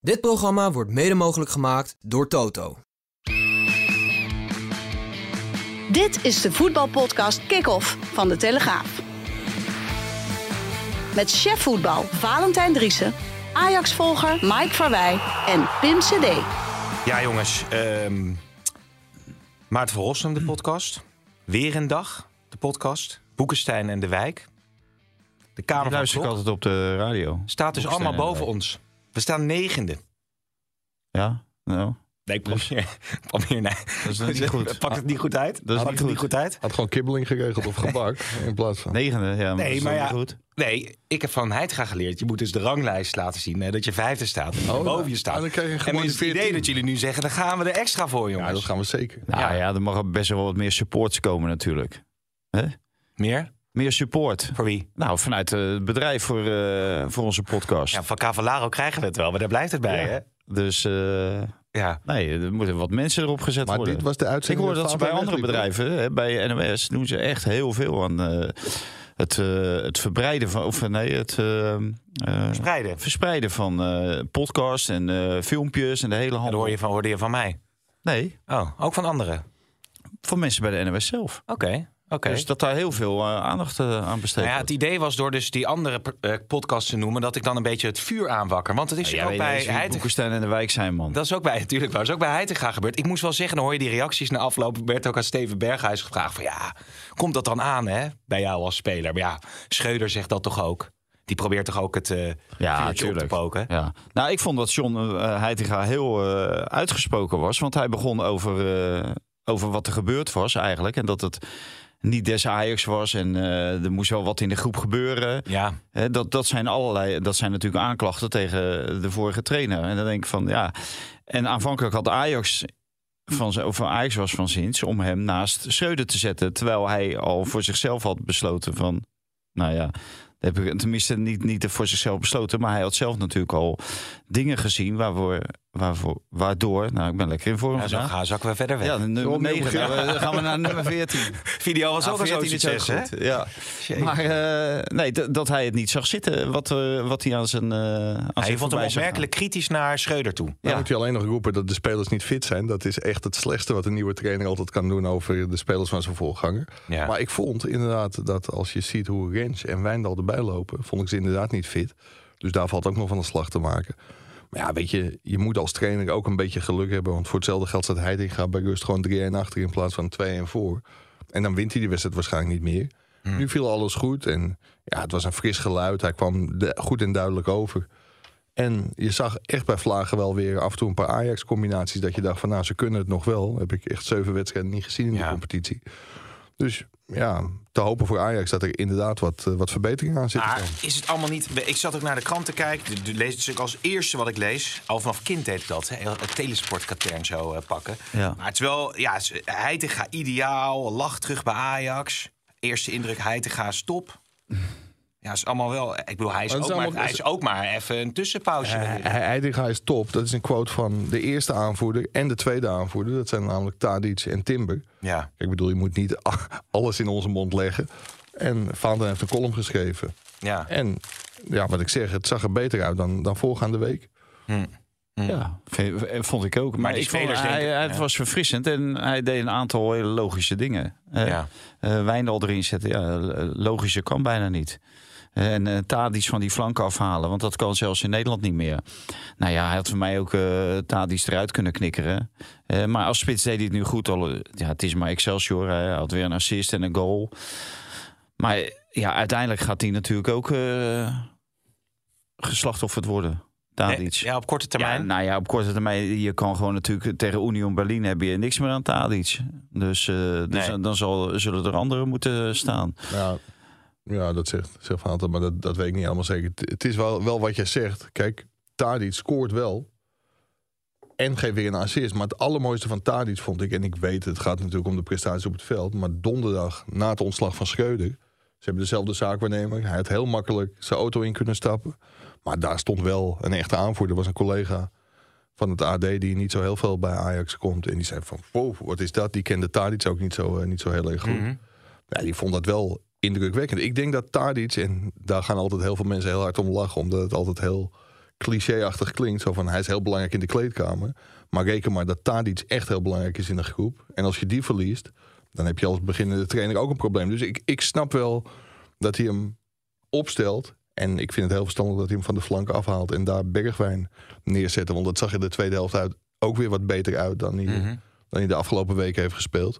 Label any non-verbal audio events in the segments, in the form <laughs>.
Dit programma wordt mede mogelijk gemaakt door Toto. Dit is de voetbalpodcast Kick-Off van De Telegraaf. Met chef voetbal Valentijn Driessen, Ajax-volger Mike Verwij en Pim CD. Ja, jongens. ehm Maarten van Rossum, de podcast. Weer een dag, de podcast. Boekenstein en de Wijk. De Kamer van luister ik altijd op de radio. staat dus allemaal boven Wijk. ons. We staan negende. Ja, nou, Nee, ik probeer. <laughs> probeer nee. dat is niet <laughs> goed. Pakt het niet goed uit? Dat is Pakt niet goed. uit? Had gewoon kibbeling geregeld of gebak <laughs> in plaats van. Negende, ja. Maar Nee, maar ja. goed. Nee, ik heb van Heitinga geleerd. Je moet dus de ranglijst laten zien. Hè, dat je vijfde staat. En Oh, boven je staat. Ah, dan krijg je en gewoon het idee 14. dat jullie nu zeggen... dan gaan we er extra voor, jongens. Ja, dat gaan we zeker. Nou Ja. ja. er mogen best wel wat meer supports komen natuurlijk. Hè? Meer? Meer support. Voor wie? Nou, vanuit eh, het bedrijf voor, eh, voor onze podcast. Ja, van Cavallaro krijgen we het wel. Maar daar blijft het bij, Ja. hè? Dus eh, Ja. nee, er moeten wat mensen erop gezet Maar worden. dit was de Ik uitzending. hoor dat ze bij andere bedrijven, hè, bij NOS, doen ze echt heel veel aan eh, het, eh, het verbreiden van, of nee, het eh, eh, Spreiden. verspreiden van eh podcasts en eh, filmpjes en de hele En handel. dat hoor je van, hoorde je van mij. Nee, Oh, ook van anderen. van mensen bij de NOS zelf. Oké, Dus dat daar heel veel eh, aandacht eh, aan besteed Nou ja, het idee was door dus die andere eh, podcasts te noemen... dat ik dan een beetje het vuur aanwakker. Want het is Ja, ook bij Heitinga... En de Wijk zijn, man. Dat is ook bij, natuurlijk wel. Dat is ook bij Heitinga gebeurd. Ik moest wel zeggen, dan hoor je die reacties na afloop. werd ook aan Steven Berghuis gevraagd van... ja, komt dat dan aan hè, bij jou als speler? Maar ja, Schreuder zegt dat toch ook? Die probeert toch ook het eh Ja, op te poken? Ja. Nou, ik vond dat John eh, Heitinga heel uitgesproken was. Want hij begon over, over wat er gebeurd was eigenlijk. En dat het niet des Ajax was. En eh, er moest wel wat in de groep gebeuren. Ja, dat, dat zijn allerlei, dat zijn natuurlijk aanklachten tegen de vorige trainer. En dan denk ik van ja. En aanvankelijk had Ajax van zijn, of Ajax was van zins om hem naast Schreuder te zetten. Terwijl hij al voor zichzelf had besloten van, nou ja, dat heb ik tenminste niet, niet voor zichzelf besloten. Maar hij had zelf natuurlijk al dingen gezien waarvoor, waarvoor, waardoor, nou ik ben lekker in vorm ja zo gaan, zakken we verder weg. Ja, nummer Opnieuw 9. beginnen. Nou, dan gaan we naar nummer 14. <laughs> Video was ook al zo'n 14 is ook succes, hè? Ja. Maar eh, nee, dat hij het niet zag zitten, wat, eh, wat hij aan zijn. eh aan Hij zijn vond hem opmerkelijk kritisch naar Schreuder toe. Dan Ja. moet je alleen nog roepen dat de spelers niet fit zijn. Dat is echt het slechtste wat een nieuwe trainer altijd kan doen over de spelers van zijn voorganger. Ja. Maar ik vond inderdaad dat als je ziet hoe Rens en Wijndal erbij lopen, vond ik ze inderdaad niet fit. Dus daar valt ook nog van de slag te maken. Maar ja, weet je, je moet als trainer ook een beetje geluk hebben. Want voor hetzelfde geld staat Heidinga bij rust gewoon 3-1 achter in plaats van 2-1 voor. En dan wint hij die wedstrijd waarschijnlijk niet meer. Nu viel alles goed en ja, het was een fris geluid. Hij kwam de- goed en duidelijk over. En je zag echt bij Vlagen wel weer af en toe een paar Ajax-combinaties... dat je dacht van, nou, ze kunnen het nog wel. Heb ik echt zeven wedstrijden niet gezien in Ja. de competitie. Dus ja, te hopen voor Ajax dat er inderdaad wat, eh, wat verbetering aan zit. Maar is het allemaal niet... Ik zat ook naar de krant te kijken. De, de, lees het stuk als eerste wat ik lees. Al vanaf kind deed ik dat. Hè, het telesportkatern zo eh, pakken. Ja. Maar het is wel... Ja, is- Heitinga ideaal. Lach terug bij Ajax. Eerste indruk Heitinga stop. Ja, is allemaal wel... Ik bedoel, hij is, ook maar, hij is ook maar even een tussenpauze. Heidinga is top. Dat is een quote van de eerste aanvoerder en de tweede aanvoerder. Dat zijn namelijk Tadic en Timber. ja. Ik bedoel, je moet niet <laughs> alles in onze mond leggen. En Vaandel heeft een column geschreven. Ja. En ja, wat ik zeg, het zag er beter uit dan, dan voorgaande week. Ja, vind- vond ik ook. Maar, ik vond, hij, ja. het was verfrissend en hij deed een aantal hele logische dingen. Eh Ja. eh, Wijndal erin zetten, ja, logischer kan bijna niet. Eh, En uh, Tadic van die flank afhalen, want dat kan zelfs in Nederland niet meer. Nou ja, hij had voor mij ook uh, Tadic eruit kunnen knikkeren. Uh, maar als spits deed hij het nu goed. Al, ja, het is maar Excelsior, hij had weer een assist en een goal. Maar ja, uiteindelijk gaat hij natuurlijk ook uh, geslachtofferd worden. Tadic. Ja, op korte termijn. Ja, nou ja, op korte termijn. Je kan gewoon natuurlijk tegen Union Berlin heb je niks meer aan Tadic. Dus, uh, dus Nee. dan zal, zullen er anderen moeten staan. Ja, ja dat zegt, zegt Van Aanten, maar dat, dat weet ik niet helemaal zeker. Het- Het is wel, wel wat jij zegt. Kijk, Tadic scoort wel. en geeft weer een assist. Maar het allermooiste van Tadic vond ik... en ik weet, het gaat natuurlijk om de prestaties op het veld... maar donderdag, na het ontslag van Schreuder... ze hebben dezelfde zaakwaarnemer. Hij had heel makkelijk zijn auto in kunnen stappen. Maar daar stond wel een echte aanvoerder. was een collega van het AD die niet zo heel veel bij Ajax komt. En die zei van, wow, wat is dat? Die kende Tadic ook niet zo, eh, niet zo heel erg goed. Mhm. Ja, die vond dat wel indrukwekkend. Ik denk dat Tadic, en daar gaan altijd heel veel mensen heel hard om lachen... omdat het altijd heel clichéachtig klinkt. Zo van, hij is heel belangrijk in de kleedkamer. Maar reken maar dat Tadic echt heel belangrijk is in de groep. En als je die verliest, dan heb je als beginnende trainer ook een probleem. Dus ik, ik snap wel dat hij hem opstelt. En ik vind het heel verstandig dat hij hem van de flank afhaalt... en daar Bergwijn neerzetten. Want dat zag je de tweede helft uit ook weer wat beter uit... dan hij, Mhm. dan hij de afgelopen weken heeft gespeeld.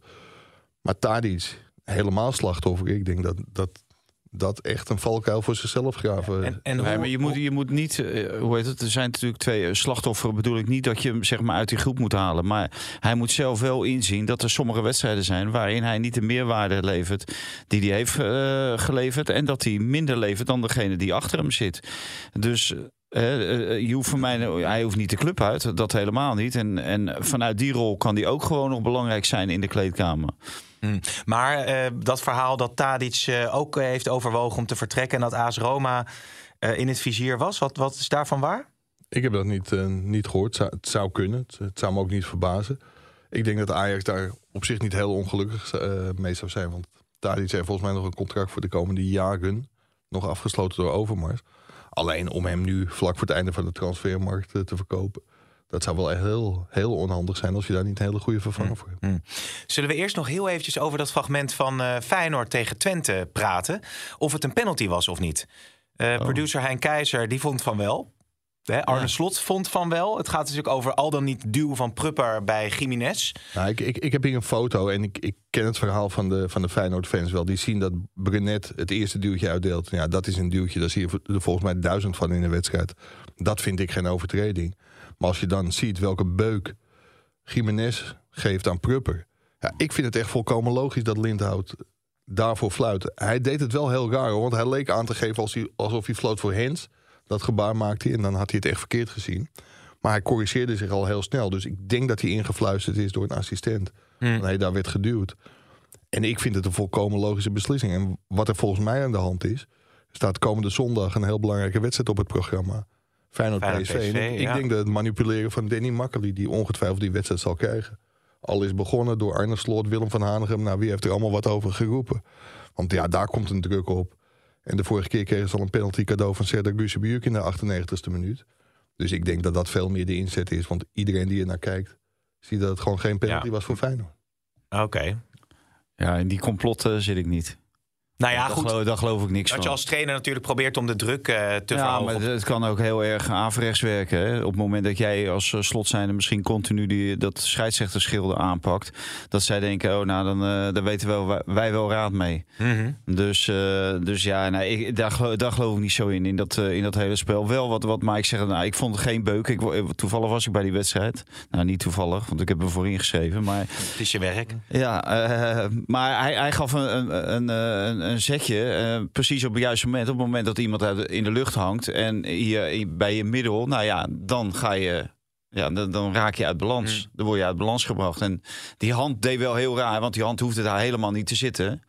Maar Tadic, helemaal slachtoffer. Ik denk dat dat, dat echt een valkuil voor zichzelf graven. En, en Nee, maar je moet, je moet niet, eh, hoe heet het? Er zijn natuurlijk twee eh, slachtofferen. Bedoel ik niet dat je hem zeg maar uit die groep moet halen. Maar hij moet zelf wel inzien dat er sommige wedstrijden zijn waarin hij niet de meerwaarde levert die hij heeft eh, geleverd. En dat hij minder levert dan degene die achter hem zit. Dus. eh, je hoeft voor mij, hij hoeft niet de club uit, dat helemaal niet. En, en vanuit die rol kan hij ook gewoon nog belangrijk zijn in de kleedkamer. Hm. Maar eh, dat verhaal dat Tadic eh, ook heeft overwogen om te vertrekken... en dat AS Roma eh, in het vizier was, wat, wat is daarvan waar? Ik heb dat niet, niet gehoord. Het zou kunnen. Het, het zou me ook niet verbazen. Ik denk dat Ajax daar op zich niet heel ongelukkig mee zou zijn. Want Tadic heeft volgens mij nog een contract voor de komende jaren. Nog afgesloten door Overmars. Alleen om hem nu vlak voor het einde van de transfermarkt te verkopen. Dat zou wel echt heel, heel onhandig zijn als je daar niet een hele goede vervanger voor hebt. Zullen we eerst nog heel eventjes over dat fragment van eh, Feyenoord tegen Twente praten? Of het een penalty was of niet. Eh, Producer Hein Keizer, die vond van wel. Hè, Arne Ja. Slot vond van wel. Het gaat natuurlijk over al dan niet duw van Prupper bij Jiménez. Nou, ik, ik, ik heb hier een foto en ik, ik ken het verhaal van de, van de Feyenoord-fans wel. Die zien dat Brunet het eerste duwtje uitdeelt. Ja, dat is een duwtje. Daar zie je er volgens mij duizend van in de wedstrijd. Dat vind ik geen overtreding. Maar als je dan ziet welke beuk Jiménez geeft aan Prupper. Ja, ik vind het echt volkomen logisch dat Lindhout daarvoor fluit. Hij deed het wel heel raar, want hij leek aan te geven als hij, alsof hij floot voor Hens. Dat gebaar maakte hij en dan had hij het echt verkeerd gezien. Maar hij corrigeerde zich al heel snel. Dus ik denk dat hij ingefluisterd is door een assistent. Nee, daar werd geduwd. En ik vind het een volkomen logische beslissing. En wat er volgens mij aan de hand is... staat komende zondag een heel belangrijke wedstrijd op het programma. Feyenoord, Feyenoord PSV. Ik, ja. ik denk dat het manipuleren van Danny Makkely... die ongetwijfeld die wedstrijd zal krijgen. Al is begonnen door Arne Slot, Willem van Hanegem. Nou, wie heeft er allemaal wat over geroepen? Want ja, daar komt een druk op. En de vorige keer kregen ze al een penalty cadeau van Serdar Gusebujuk in de 98ste minuut. Dus ik denk dat dat veel meer de inzet is. Want iedereen die er naar kijkt, ziet dat het gewoon geen penalty Ja. was voor Feyenoord. Oké. Ja, in die complotten zit ik niet. Nou ja, daar, goed. geloof, daar geloof ik niks Dat van. je als trainer natuurlijk probeert om de druk eh, te ja, verhogen. maar het kan ook heel erg averechts werken. Hè? Op het moment dat jij als eh, slotzijnde misschien continu die, dat scheidsrechterschilde aanpakt. Dat zij denken, oh nou, dan, eh, daar weten wel, wij, wij wel raad mee. Mhm. Dus, dus ja, nou, ik, daar, geloof, daar geloof ik niet zo in, in dat, in dat hele spel. Wel wat, wat Mike zegt, nou, ik vond het geen beuk. Ik, toevallig was ik bij die wedstrijd. Nou, niet toevallig, want ik heb er voor ingeschreven. Maar Het is je werk. ja, maar hij, hij gaf een, een, een, een, een zetje eh, precies op het juiste moment. Op het moment dat iemand uit, in de lucht hangt en hier bij je middel, nou ja, dan ga je. Ja, dan, dan raak je uit balans. Dan word je uit balans gebracht. En die hand deed wel heel raar, want die hand hoefde daar helemaal niet te zitten.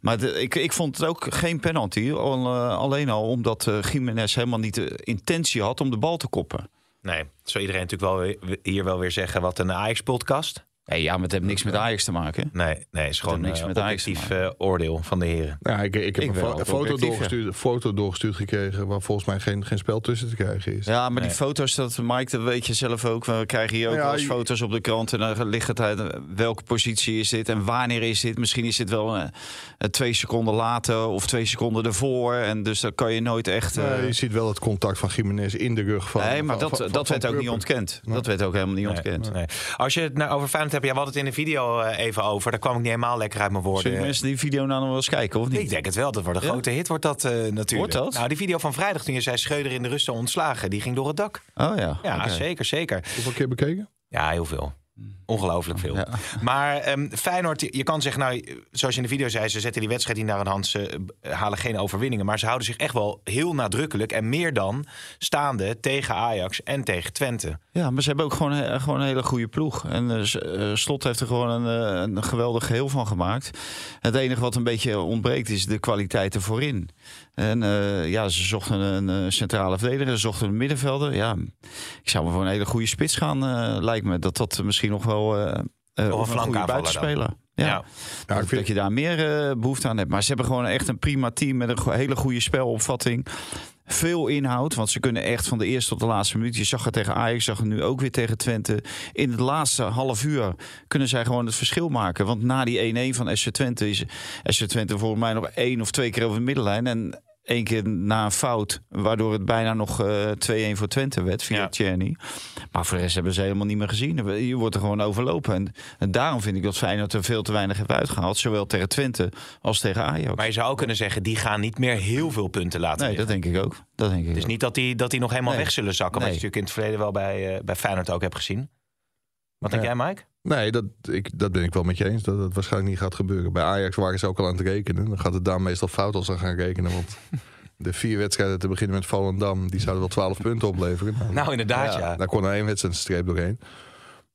Maar de- ik, ik vond het ook geen penalty. Al, eh, alleen al omdat eh Jiménez helemaal niet de intentie had om de bal te koppen. Nee, zou iedereen natuurlijk wel weer- hier wel weer zeggen wat een Ajax-podcast. Nee, ja, maar het heeft niks met Ajax te maken. Nee, nee, is gewoon niks niks met Ajax te objectief eh, oordeel van de heren. Nou, ik, ik heb Ik een foto ja. doorgestuurd, foto doorgestuurd gekregen... waar volgens mij geen, geen spel tussen te krijgen is. Ja, maar Nee. die foto's, dat Mike, dat weet je zelf ook. We krijgen hier ook Ja, wel eens je- foto's op de krant. En dan ligt het uit eh, welke positie is dit en wanneer is dit. Misschien is dit wel eh, eh, twee seconden later of twee seconden ervoor. En dus dan kan je nooit echt... eh, je ziet wel het contact van Jiménez in de rug van... nee, maar van- dat, van- dat van werd ook niet ontkend. Dat werd ook helemaal niet ontkend. Nee. Als je het nou over Feyenoord hebt, ja, we hadden het in de video eh, even over. Daar kwam ik niet helemaal lekker uit mijn woorden. Zullen mensen die video nou nog wel eens kijken, of niet? Ik denk het wel. Dat wordt een Ja? grote hit, wordt dat eh, natuurlijk. Wordt dat? Nou, die video van vrijdag toen je zei Schreuder in de rust ontslagen, die ging door het dak. Oh ja, Ja, oké. zeker, zeker. Hoeveel keer bekeken? Ja, heel veel. Ongelooflijk veel. Ja. Maar ehm, Feyenoord, je kan zeggen, nou, zoals je in de video zei, ze zetten die wedstrijd niet naar hun hand. Ze eh, halen geen overwinningen. Maar ze houden zich echt wel heel nadrukkelijk en meer dan staande tegen Ajax en tegen Twente. Ja, maar ze hebben ook gewoon, gewoon een hele goede ploeg. En eh, eh, Slot heeft er gewoon een, een geweldig geheel van gemaakt. Het enige wat een beetje ontbreekt is de kwaliteiten voorin. En ja, ze zochten een, centrale verdediger, ze zochten een middenvelder. Ja, ik zou me voor een hele goede spits gaan, lijkt me. Dat dat misschien nog wel... eh eh, een of een goede buitenspeler. Ja. Ja. Ja, ik dat, vind- je daar meer eh, behoefte aan hebt. Maar ze hebben gewoon echt een prima team met een go- hele goede spelopvatting. Veel inhoud, want ze kunnen echt van de eerste tot de laatste minuut. Je zag het tegen Ajax, zag het nu ook weer tegen Twente. In het laatste half uur kunnen zij gewoon het verschil maken. Want na die 1-1 van SC Twente is SC Twente volgens mij nog één of twee keer over de middenlijn. En één keer na een fout, waardoor het bijna nog eh 2-1 voor Twente werd via Ja. Maar voor de rest hebben ze helemaal niet meer gezien. Je wordt er gewoon overlopen. En, en daarom vind ik dat Feyenoord er veel te weinig heeft uitgehaald. Zowel tegen Twente als tegen Ajax. Maar je zou ook kunnen zeggen, die gaan niet meer heel veel punten laten Nee, dat denk ik ook. Dat denk ik Het is ook. niet dat die, dat die nog helemaal Nee. weg zullen zakken. Wat Nee. je natuurlijk in het verleden wel bij, eh, bij Feyenoord ook hebt gezien. Wat denk Ja. jij, Mike? Nee, dat, ik, dat ben ik wel met je eens. Dat het waarschijnlijk niet gaat gebeuren. Bij Ajax waren ze ook al aan het rekenen. Dan gaat het daar meestal fout als ze gaan rekenen. Want <laughs> de vier wedstrijden te beginnen met Volendam... die zouden wel 12 punten opleveren. <laughs> Nou, inderdaad, ja. Daar kon er één wedstrijd een streep doorheen.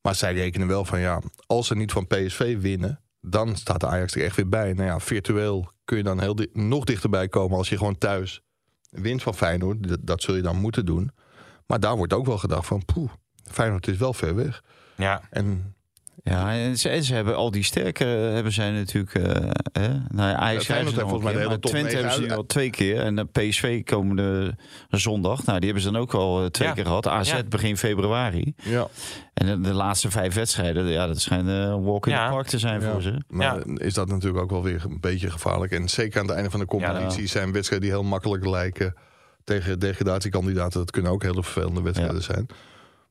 Maar zij rekenen wel van ja, als ze niet van PSV winnen... dan staat de Ajax er echt weer bij. Nou ja, virtueel kun je dan heel di- nog dichterbij komen... als je gewoon thuis wint van Feyenoord. Dat, dat zul je dan moeten doen. Maar daar wordt ook wel gedacht van... poeh, Feyenoord is wel ver weg. Ja, En Ja, en ze, en ze hebben al die sterke eh, hebben zij natuurlijk. eh hè? Nou, ja, Ajax Feyenoord hebben ze volgens mij de keer, hele maar top Twente negen hebben ze nu al twee keer. En de PSV komende zondag. Nou, die hebben ze dan ook al eh, twee Ja. keer gehad. AZ Ja. begin februari. ja, En de, de laatste vijf wedstrijden, ja, dat schijnt eh, een walk in Ja. the park te zijn Ja. voor ze. maar is dat natuurlijk ook wel weer een beetje gevaarlijk. En zeker aan het einde van de competitie Ja. zijn wedstrijden die heel makkelijk lijken tegen degradatiekandidaten. Dat kunnen ook hele vervelende wedstrijden Ja. zijn.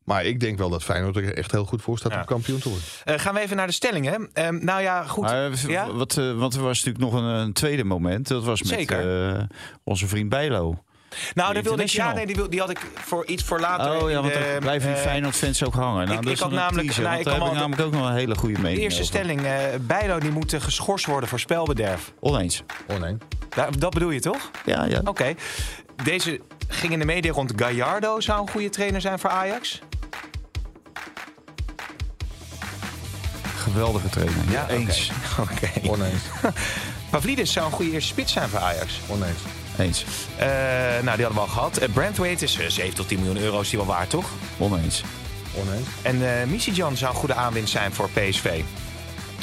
Maar ik denk wel dat Feyenoord er echt heel goed voor staat Ja. om kampioen te worden. Eh, gaan we even naar de stellingen. Ehm, nou ja, goed. Maar, eh, Ja? wat, eh, want er was natuurlijk nog een, een tweede moment. Dat was met Zeker. eh, onze vriend Bijlo. nou, daar wilde ik, ja, nee, die, wil, die had ik voor iets voor later. Oh ja, want de, dan blijven die Feyenoord-fans ook hangen. Nou, ik- dat ik is had namelijk- teaser, nou, ik daar kwam heb ik al- namelijk ook nog een hele goede mening De eerste over. stelling. eh Bijlo die moet geschorst worden voor spelbederf. Oneens. Nee. Daar- dat bedoel je toch? Ja, ja. Oké. Deze ging in de media rond. Gallardo zou een goede trainer zijn voor Ajax. Geweldige trainer. Ja, eens. <laughs> Oké. Oneens. <laughs> Pavlidis zou een goede eerste spits zijn voor Ajax. Oneens. Eens. Eh, nou, die hadden we al gehad. Uh, Brandwaite is eh, 7 tot 10 miljoen euro. Is die wel waard, toch? Oneens. Oneens. En eh Misijan zou een goede aanwinst zijn voor PSV.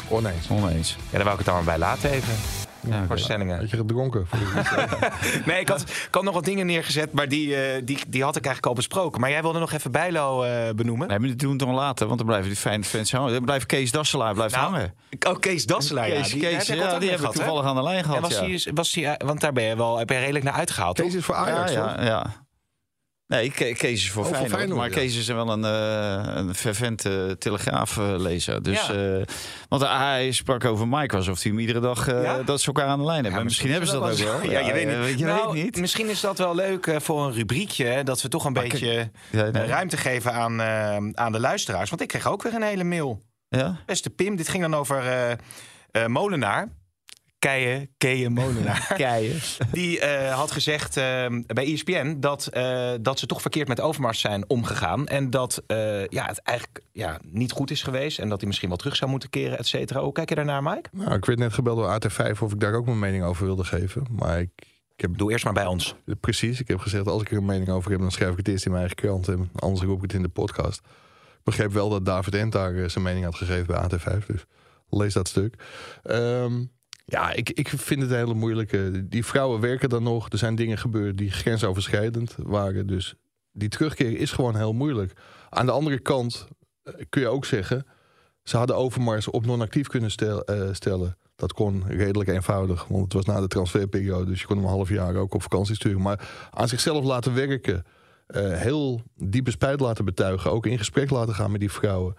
Oneens. Oneens. Ja, daar wou ik het dan maar bij laten even. Ja, Voor oké. de stellingen. Had je gedronken? <laughs> Nee, ik had, ik had nog wat dingen neergezet, maar die, eh, die, die had ik eigenlijk al besproken. Maar jij wilde nog even Bijlo eh, benoemen. Nee, maar die doen het dan later, want dan blijven die fijne fans hangen. Dan blijft Kees Dasselaar blijft Nou, hangen. Oh, Kees Dasselaar, ja. Kees, Die, Kees, heb ja, die heb gehad, toevallig aan de lijn En gehad. was ja. die, was die, want daar ben je wel heb je redelijk naar uitgehaald. toch? Kees is voor ja, Ajax, ja, ja. Nee, Ke- Kees is voor Oh, voor Feyenoord, maar ja. Kees is wel een, eh een fervent telegraaflezer. Dus, Ja. eh, want hij sprak over Mike alsof hij hem iedere dag eh, Ja? dat ze elkaar aan de lijn hebben. Misschien hebben ze dat ook wel. Ja, je weet niet. Je Nou, weet niet. Misschien is dat wel leuk voor een rubriekje. hè, Dat we toch een Maar beetje nee. ruimte geven aan, aan de luisteraars. Want ik kreeg ook weer een hele mail. ja? Beste Pim, dit ging dan over Molenaar. Keijen, Keien Molenaar. <laughs> Keien. Die eh, had gezegd eh, bij ESPN dat, eh, dat ze toch verkeerd met Overmars zijn omgegaan. En dat eh, ja, het eigenlijk ja, niet goed is geweest. En dat hij misschien wel terug zou moeten keren, et cetera. Hoe kijk je daarnaar, Mike? Nou, ik werd net gebeld door AT5 of ik daar ook mijn mening over wilde geven. Maar ik, ik heb Doe eerst maar bij ons. precies, ik heb gezegd als ik er een mening over heb, dan schrijf ik het eerst in mijn eigen krant. En anders roep ik het in de podcast. Ik begreep wel dat David Entaar eh, zijn mening had gegeven bij AT5. Dus lees dat stuk. Ehm, ja, ik, ik vind het een hele moeilijke. Die vrouwen werken dan nog. Er zijn dingen gebeurd die grensoverschrijdend waren. Dus die terugkeer is gewoon heel moeilijk. Aan de andere kant eh, kun je ook zeggen... ze hadden Overmars op non-actief kunnen eh, stellen. Dat kon redelijk eenvoudig, want het was na de transferperiode. Dus je kon hem een half jaar ook op vakantie sturen. Maar aan zichzelf laten werken... eh, heel diepe spijt laten betuigen... ook in gesprek laten gaan met die vrouwen...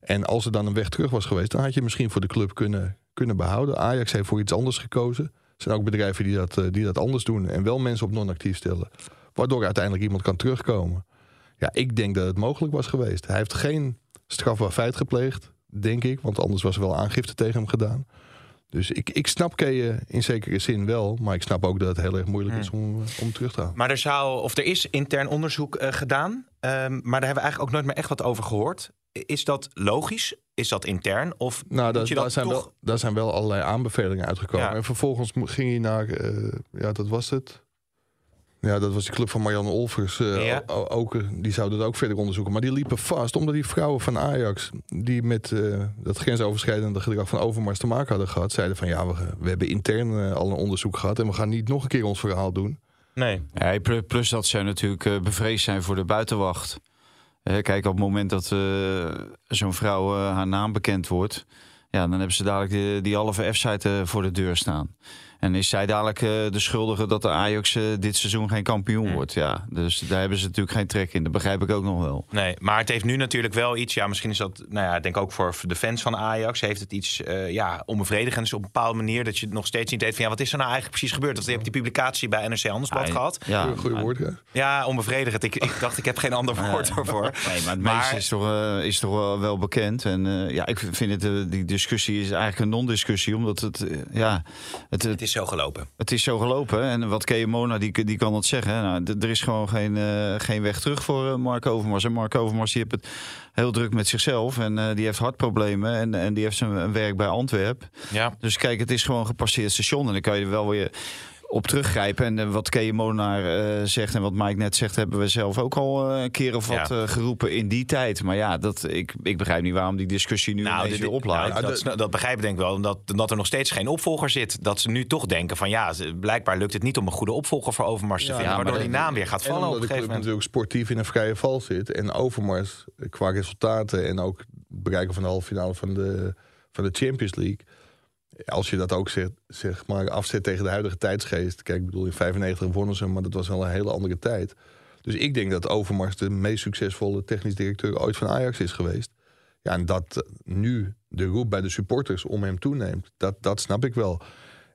En als er dan een weg terug was geweest, dan had je misschien voor de club kunnen, kunnen behouden. Ajax heeft voor iets anders gekozen. Er zijn ook bedrijven die dat, eh, die dat anders doen en wel mensen op non-actief stellen. Waardoor uiteindelijk iemand kan terugkomen. Ja, ik denk dat het mogelijk was geweest. Hij heeft geen strafbaar feit gepleegd, denk ik. Want anders was er wel aangifte tegen hem gedaan. Dus ik, ik snap Keeën in zekere zin wel. Maar ik snap ook dat het heel erg moeilijk is om, eh, om terug te halen. Maar er zou, of er is intern onderzoek eh, gedaan. ehm, maar daar hebben we eigenlijk ook nooit meer echt wat over gehoord. Is dat logisch? Is dat intern? Of Nou, daar, je daar, dat zijn toch... wel, daar zijn wel allerlei aanbevelingen uitgekomen. Ja. En vervolgens ging hij naar, eh, ja, dat was het. Ja, dat was de club van Marianne Olvers. eh, Ja. o- o- ook, eh, die zouden dat ook verder onderzoeken. Maar die liepen vast, omdat die vrouwen van Ajax... die met eh, dat grensoverschrijdende gedrag van Overmars te maken hadden gehad... zeiden van ja, we, we hebben intern al een onderzoek gehad... en we gaan niet nog een keer ons verhaal doen. Nee. Ja, plus dat zij natuurlijk bevreesd zijn voor de buitenwacht. Eh, kijk, op het moment dat eh, zo'n vrouw eh, haar naam bekend wordt... Ja, dan hebben ze dadelijk die, die halve F-site voor de deur staan. En is zij dadelijk eh, de schuldige dat de Ajax eh, dit seizoen geen kampioen wordt. Ja, dus daar hebben ze natuurlijk geen trek in. Dat begrijp ik ook nog wel. Nee, maar het heeft nu natuurlijk wel iets. Ja, misschien is dat, nou ja, ik denk ook voor de fans van Ajax heeft het iets, eh, ja, onbevredigends op een bepaalde manier dat je het nog steeds niet weet van ja, wat is er nou eigenlijk precies gebeurd? Want je hebt die publicatie bij NRC Handelsblad Ja, gehad. Ja, maar- woord, hè? Ja, onbevredigend. Ik, ik dacht, ik heb geen ander woord ervoor. <laughs> Nee, maar het Maar- meeste is toch, is toch wel, bekend. En ja, ik vind het, die discussie is eigenlijk een non-discussie. Omdat het, ja, het, Het het, is zo gelopen. het is zo gelopen. En wat Kea Mona, die, die kan dat zeggen. Nou, er is gewoon geen, eh, geen weg terug voor eh, Mark Overmars. En Mark Overmars die heeft het heel druk met zichzelf. En eh, die heeft hartproblemen. En, en die heeft zijn werk bij Antwerp. Ja. Dus kijk, het is gewoon gepasseerd station. En dan kan je wel weer op teruggrijpen. En eh, wat Kea Monaar eh, zegt en wat Mike net zegt... hebben we zelf ook al eh, een keer of wat Ja. geroepen in die tijd. Maar ja, dat, ik, ik begrijp niet waarom die discussie nu Nou, dit- weer oplaait. nou, dat, dat begrijp ik denk ik wel. Omdat, omdat er nog steeds geen opvolger zit. Dat ze nu toch denken van ja, blijkbaar lukt het niet om een goede opvolger voor Overmars te vinden. ja, waardoor die naam weer gaat En vallen op omdat een de club gegeven moment. natuurlijk sportief in een vrije val zit. En Overmars qua resultaten en ook het bereiken van de halve finale van de, van de Champions League. Als je dat ook zegt, zeg maar afzet tegen de huidige tijdsgeest. Kijk, ik bedoel, in 95 wonnen ze, maar dat was wel een hele andere tijd. Dus ik denk dat Overmars de meest succesvolle technisch directeur ooit van Ajax is geweest. Ja, en dat nu de roep bij de supporters om hem toeneemt, dat, dat snap ik wel.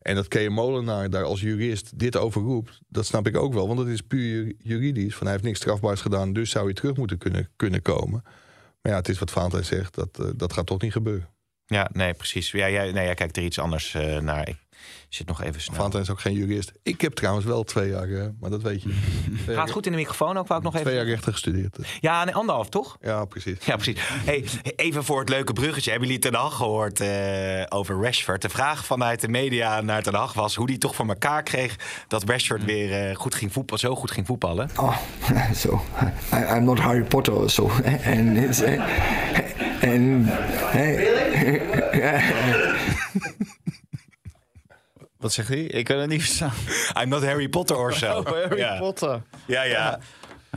En dat Kees Molenaar daar als jurist dit over roept, dat snap ik ook wel. Want dat is puur juridisch. Van hij heeft niks strafbaars gedaan, dus zou hij terug moeten kunnen, kunnen komen. Maar ja, het is wat Valentijn zegt, dat, eh, dat gaat toch niet gebeuren. Ja, nee, precies. Ja, jij, nee, jij kijkt er iets anders eh, naar. Ik zit nog even snel. Valentijn is ook geen jurist. Ik heb trouwens wel twee jaar, eh, maar dat weet je. <laughs> Twee Gaat jaar- goed in de microfoon ook, wou ik nog Twee even... jaar rechten gestudeerd. Ja, nee, anderhalf, toch? Ja, precies. Ja, precies. Hey, even voor het leuke bruggetje. Hebben jullie Ten Hag gehoord eh, over Rashford? De vraag vanuit de media naar Ten Hag was... hoe die toch voor elkaar kreeg dat Rashford weer eh, goed ging voetballen, zo goed ging voetballen. Oh, <laughs> so I, I'm not Harry Potter so, and it's uh, and <laughs> Wat zegt hij? Ik kan het niet verstaan. I'm not Harry Potter or so. <laughs> Oh, Harry ja. Potter. Ja, ja.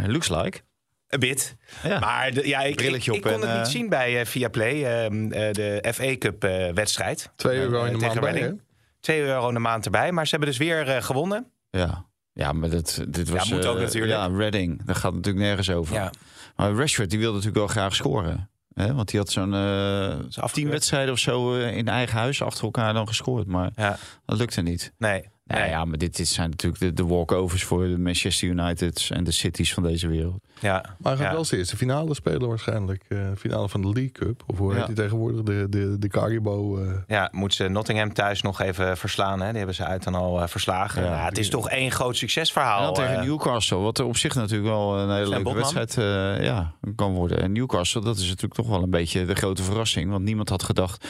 Looks like. Een bit. Ja. Maar de, ja, ik, kon en, het niet eh, zien bij eh, Viaplay. ehm, eh, de FA Cup eh, wedstrijd. Twee euro Eh, in de tegen maand bij, Reading. hè? 2 euro in de maand erbij. Maar ze hebben dus weer eh, gewonnen. Ja. Ja, maar dat, dit was... moet ook eh, natuurlijk. Ja, Redding. Daar gaat natuurlijk nergens over. Ja. Maar Rashford, die wilde natuurlijk wel graag scoren. Hè? Want die had zo'n afgekeurd. tien wedstrijden of zo eh, in eigen huis achter elkaar dan gescoord. Maar Ja. dat lukte niet. Nee. Nou nee. ja, maar dit, dit zijn natuurlijk de, de walkovers voor de Manchester Uniteds en de Cities van deze wereld. Ja. Maar hij gaat Ja. wel zijn eerste finale spelen waarschijnlijk. eh, finale van de League Cup. Of hoe Ja. heet die tegenwoordig? De, de, de Caribou. eh. Ja, moet ze Nottingham thuis nog even verslaan. Hè? Die hebben ze uit dan al eh, verslagen. Ja. Ja, het is toch één groot En succesverhaal. dan tegen. Newcastle, wat er op zich natuurlijk wel een hele leuke Botman. wedstrijd eh, ja, kan worden. En Newcastle, dat is natuurlijk toch wel een beetje de grote verrassing. Want niemand had gedacht,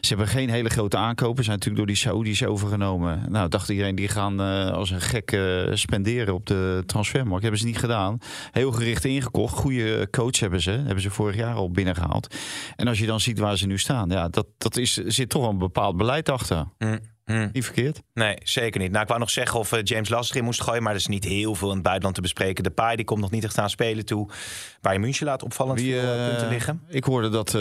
ze hebben geen hele grote aankopen. Zijn natuurlijk door die Saoedi's overgenomen. Nou, dacht iedereen, die gaan eh, als een gek eh, spenderen op de transfermarkt. Hebben ze niet gedaan. Heel gericht ingekocht. Goede coach hebben ze. Hebben ze vorig jaar al binnengehaald. En als je dan ziet waar ze nu staan, ja, dat, dat is, zit toch een bepaald beleid achter. Hm, hm. Niet verkeerd. Nee, zeker niet. Nou, ik wou nog zeggen of eh, James Lasseter in moest gooien, maar er is niet heel veel in het buitenland te bespreken. De Pai die komt nog niet echt aan spelen toe. Waar je München laat opvallend Wie, veel eh, eh, punten liggen. Ik hoorde dat eh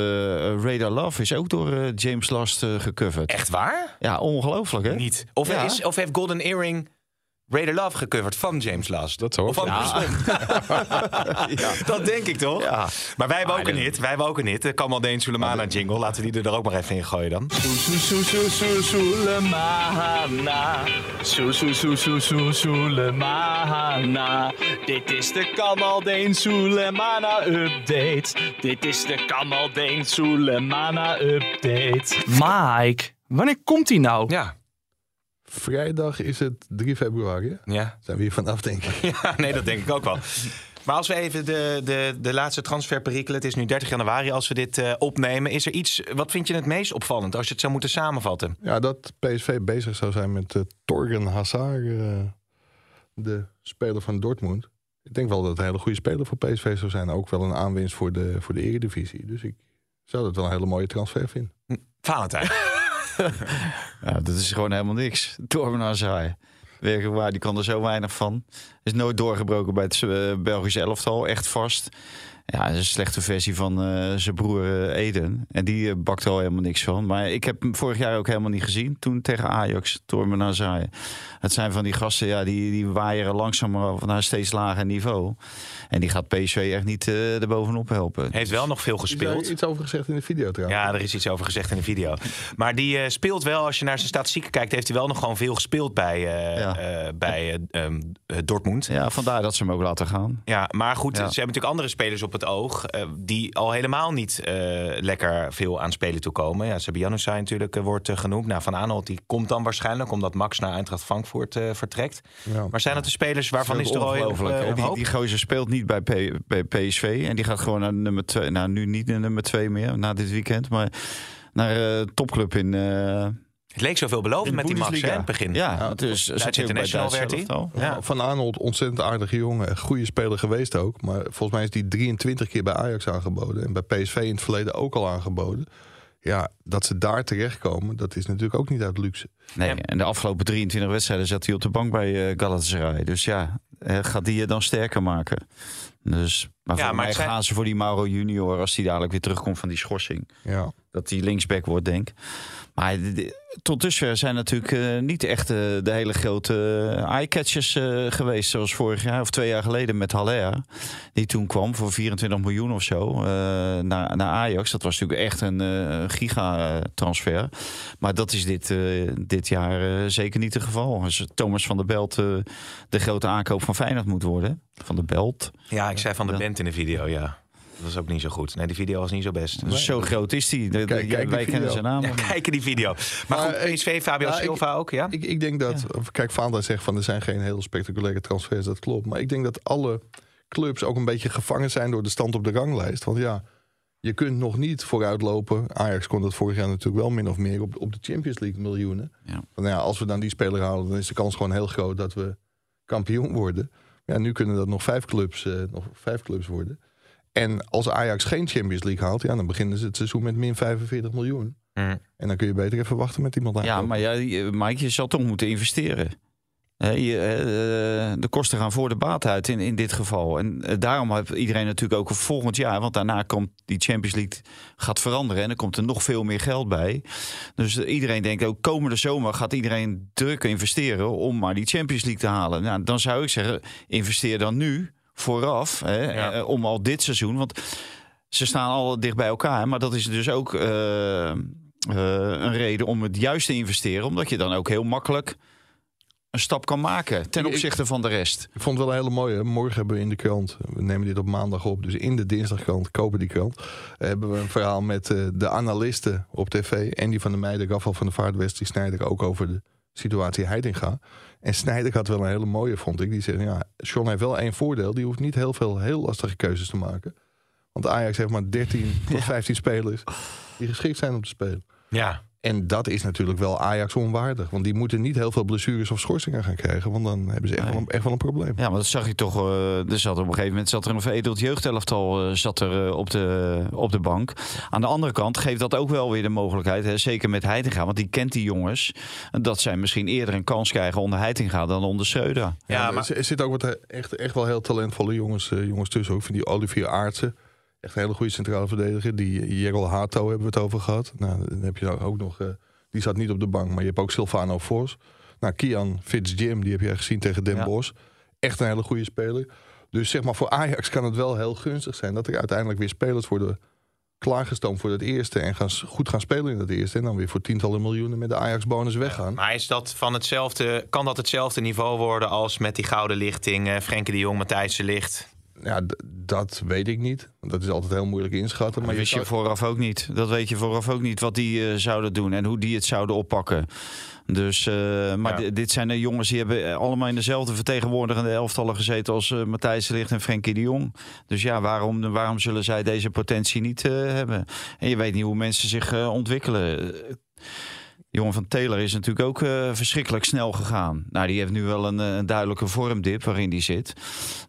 Radar Love is ook door James Last gecoverd. Echt waar? Ja, ongelooflijk hè? Niet. Of, Ja. is, of heeft Golden Earring Raider Love gecoverd van James Last. Dat Of ook andersom. <laughs> Dat denk ik toch? Ja. Maar wij hebben ook een hit. Wij hebben ook een hit. De Kamal Deen Sulemana jingle. Laten we die er ook maar even in gooien dan. Soe, Soelemana. Dit is de Kamaldeen Soelemana update. Dit is de Kamaldeen Soelemana update. Mike, wanneer komt hij nou? Ja. Vrijdag is het 3 februari. Ja. Zijn we hier vanaf, denk ik. <laughs> ja, nee, dat denk ik ook wel. Maar als we even de, de, de laatste transfer perikelen. Het is nu 30 januari als we dit eh, opnemen. Is er iets, wat vind je het meest opvallend als je het zou moeten samenvatten? Ja, dat PSV bezig zou zijn met uh, Torgen Hazard, uh, de speler van Dortmund. Ik denk wel dat het een hele goede speler voor PSV zou zijn. Ook wel een aanwinst voor de, voor de eredivisie. Dus ik zou dat wel een hele mooie transfer vinden. Valentijn. <laughs> dat is gewoon helemaal niks. Torben Hazard. Werkelijk waar, die kan er zo weinig van. Is nooit doorgebroken bij het uh, Belgische elftal, echt vast. Ja, dat is een slechte versie van uh, zijn broer uh, Eden. En die uh, bakt er al helemaal niks van. Maar ik heb hem vorig jaar ook helemaal niet gezien. Toen tegen Ajax, Torben Hazard. Het zijn van die gasten, ja, die, die waaieren langzaam naar een steeds lager niveau. En die gaat PSV echt niet uh, erbovenop helpen. Heeft wel nog veel gespeeld. Is er iets over gezegd in de video trouwens? Ja, er is iets over gezegd in de video. Maar die uh, speelt wel, als je naar zijn statistieken kijkt, heeft hij wel nog gewoon veel gespeeld bij, uh, ja. bij um, Dortmund. Ja, vandaar dat ze hem ook laten gaan. Ja, maar goed, ja. ze hebben natuurlijk andere spelers op het oog die al helemaal niet lekker veel aan spelen toekomen. Ja, Sabianusai natuurlijk wordt genoemd. Nou, Van Aanholt die komt dan waarschijnlijk omdat Max naar Eintracht Frankfurt vertrekt. Ja. Maar zijn dat de spelers waarvan is er al ongelooflijk? Die, die gozer speelt niet bij, P, bij PSV. En die gaat gewoon naar nummer 2. Nou, nu niet naar nummer 2 meer, na dit weekend. Maar naar uh, topclub in. Uh, het leek zoveel belovend met die Max hè, in het begin. Ja, ja dus Duits International werd hij. Ja. Van Arnold, ontzettend aardige jongen. Goede speler geweest ook. Maar volgens mij is die 23 keer bij Ajax aangeboden. En bij PSV in het verleden ook al aangeboden. Ja, dat ze daar terechtkomen, dat is natuurlijk ook niet uit luxe. Nee, en de afgelopen 23 wedstrijden zat hij op de bank bij uh, Galatasaray. Dus ja, gaat die je dan sterker maken. Dus, maar voor ja, maar mij zijn... gaan ze voor die Mauro Junior als die dadelijk weer terugkomt van die schorsing. Ja. Dat die linksback wordt, denk Maar de, de, tot dusver zijn natuurlijk uh, niet echt uh, de hele grote uh, eye-catchers geweest. Zoals vorig jaar of twee jaar geleden met Haller. Die toen kwam voor 24 miljoen of zo naar, naar Ajax. Dat was natuurlijk echt een gigatransfer. Maar dat is dit, dit jaar zeker niet het geval. Dus Thomas van der Belt de grote aankoop van Feyenoord moet worden. Van de Belt. Ja, ik zei van de Bent in de video, ja. Dat was ook niet zo goed. Nee, die video was niet zo best. Nee. Zo groot is die. De, kijk, kijk wij kennen zijn naam. Ja, kijken die video. Maar, maar goed, PSV, Fabio nou, Silva ik, ook, ja? Ik, ik denk dat... Ja. Kijk, Vaandra zegt van er zijn geen hele spectaculaire transfers. Dat klopt. Maar ik denk dat alle clubs ook een beetje gevangen zijn... door de stand op de ranglijst. Want ja, je kunt nog niet vooruitlopen. Ajax kon dat vorig jaar natuurlijk wel min of meer... op, op de Champions League miljoenen. Ja. Want ja, als we dan die speler halen... dan is de kans gewoon heel groot dat we kampioen worden. Ja, nu kunnen dat nog vijf clubs, uh, nog vijf clubs worden. En als Ajax geen Champions League haalt, ja, dan beginnen ze het seizoen met min 45 miljoen. Mm. En dan kun je beter even wachten met iemand aan. Ja, maar ja, Mike, je zal toch moeten investeren. He, je, de kosten gaan voor de baat uit in, in dit geval. En daarom heeft iedereen natuurlijk ook volgend jaar, want daarna komt die Champions League gaat veranderen en er komt er nog veel meer geld bij. Dus iedereen denkt ook komende zomer gaat iedereen druk investeren om maar die Champions League te halen. Nou, dan zou ik zeggen, investeer dan nu vooraf hè, ja. om al dit seizoen, want ze staan al dicht bij elkaar, maar dat is dus ook uh, uh, een reden om het juist te investeren, omdat je dan ook heel makkelijk een stap kan maken ten opzichte van de rest. Ik vond het wel een hele mooie. Morgen hebben we in de krant, we nemen dit op maandag op, dus in de dinsdagkrant, kopen die krant, hebben we een verhaal met uh, de analisten op tv. En die van de Meijden, Rafael van de Vaart, Wesley Snijder ook over de situatie Heidinga. En Snijder had wel een hele mooie, vond ik. Die zegt, ja, John heeft wel één voordeel. Die hoeft niet heel veel heel lastige keuzes te maken. Want Ajax heeft maar 13 <laughs> tot 15 spelers die geschikt zijn om te spelen. Ja. En dat is natuurlijk wel Ajax onwaardig. Want die moeten niet heel veel blessures of schorsingen gaan krijgen. Want dan hebben ze echt, nee. wel, een, echt wel een probleem. Ja, maar dat zag je toch. Uh, er zat op een gegeven moment zat er een veredeld jeugdelftal uh, zat er, uh, op, de, op de bank. Aan de andere kant geeft dat ook wel weer de mogelijkheid. Hè, zeker met Heitinga. Want die kent die jongens. Dat zij misschien eerder een kans krijgen onder Heitinga dan onder Schreuder. Ja, ja maar er zit ook wat echt, echt wel heel talentvolle jongens, jongens tussen. Ook van die Olivier Aartsen. Echt een hele goede centrale verdediger. Die Jerol Hato hebben we het over gehad. Nou, dan heb je ook nog... Uh, die zat niet op de bank, maar je hebt ook Silvano Vos. Nou, Kian Fitzjim, die heb je gezien tegen Den Ja. Bosch. Echt een hele goede speler. Dus zeg maar voor Ajax kan het wel heel gunstig zijn... dat er uiteindelijk weer spelers worden klaargestoomd voor het eerste... en gaan, goed gaan spelen in het eerste. En dan weer voor tientallen miljoenen met de Ajax-bonus weggaan. Maar is dat van hetzelfde, kan dat hetzelfde niveau worden als met die gouden lichting, eh Frenkie de Jong, Matthijs de Licht? Ja, dat weet ik niet. Dat is altijd heel moeilijk inschatten. Maar je wist je vooraf ook niet. Dat weet je vooraf ook niet wat die eh, zouden doen en hoe die het zouden oppakken. Dus, eh, maar Ja. dit zijn de jongens die hebben eh, allemaal in dezelfde vertegenwoordigende elftallen gezeten als eh, Matthijs de Ligt en Frenkie de Jong. Dus ja, waarom, waarom zullen zij deze potentie niet hebben? En je weet niet hoe mensen zich ontwikkelen. Jongen van Taylor is natuurlijk ook eh, verschrikkelijk snel gegaan. Nou, die heeft nu wel een, eh, een duidelijke vormdip waarin die zit.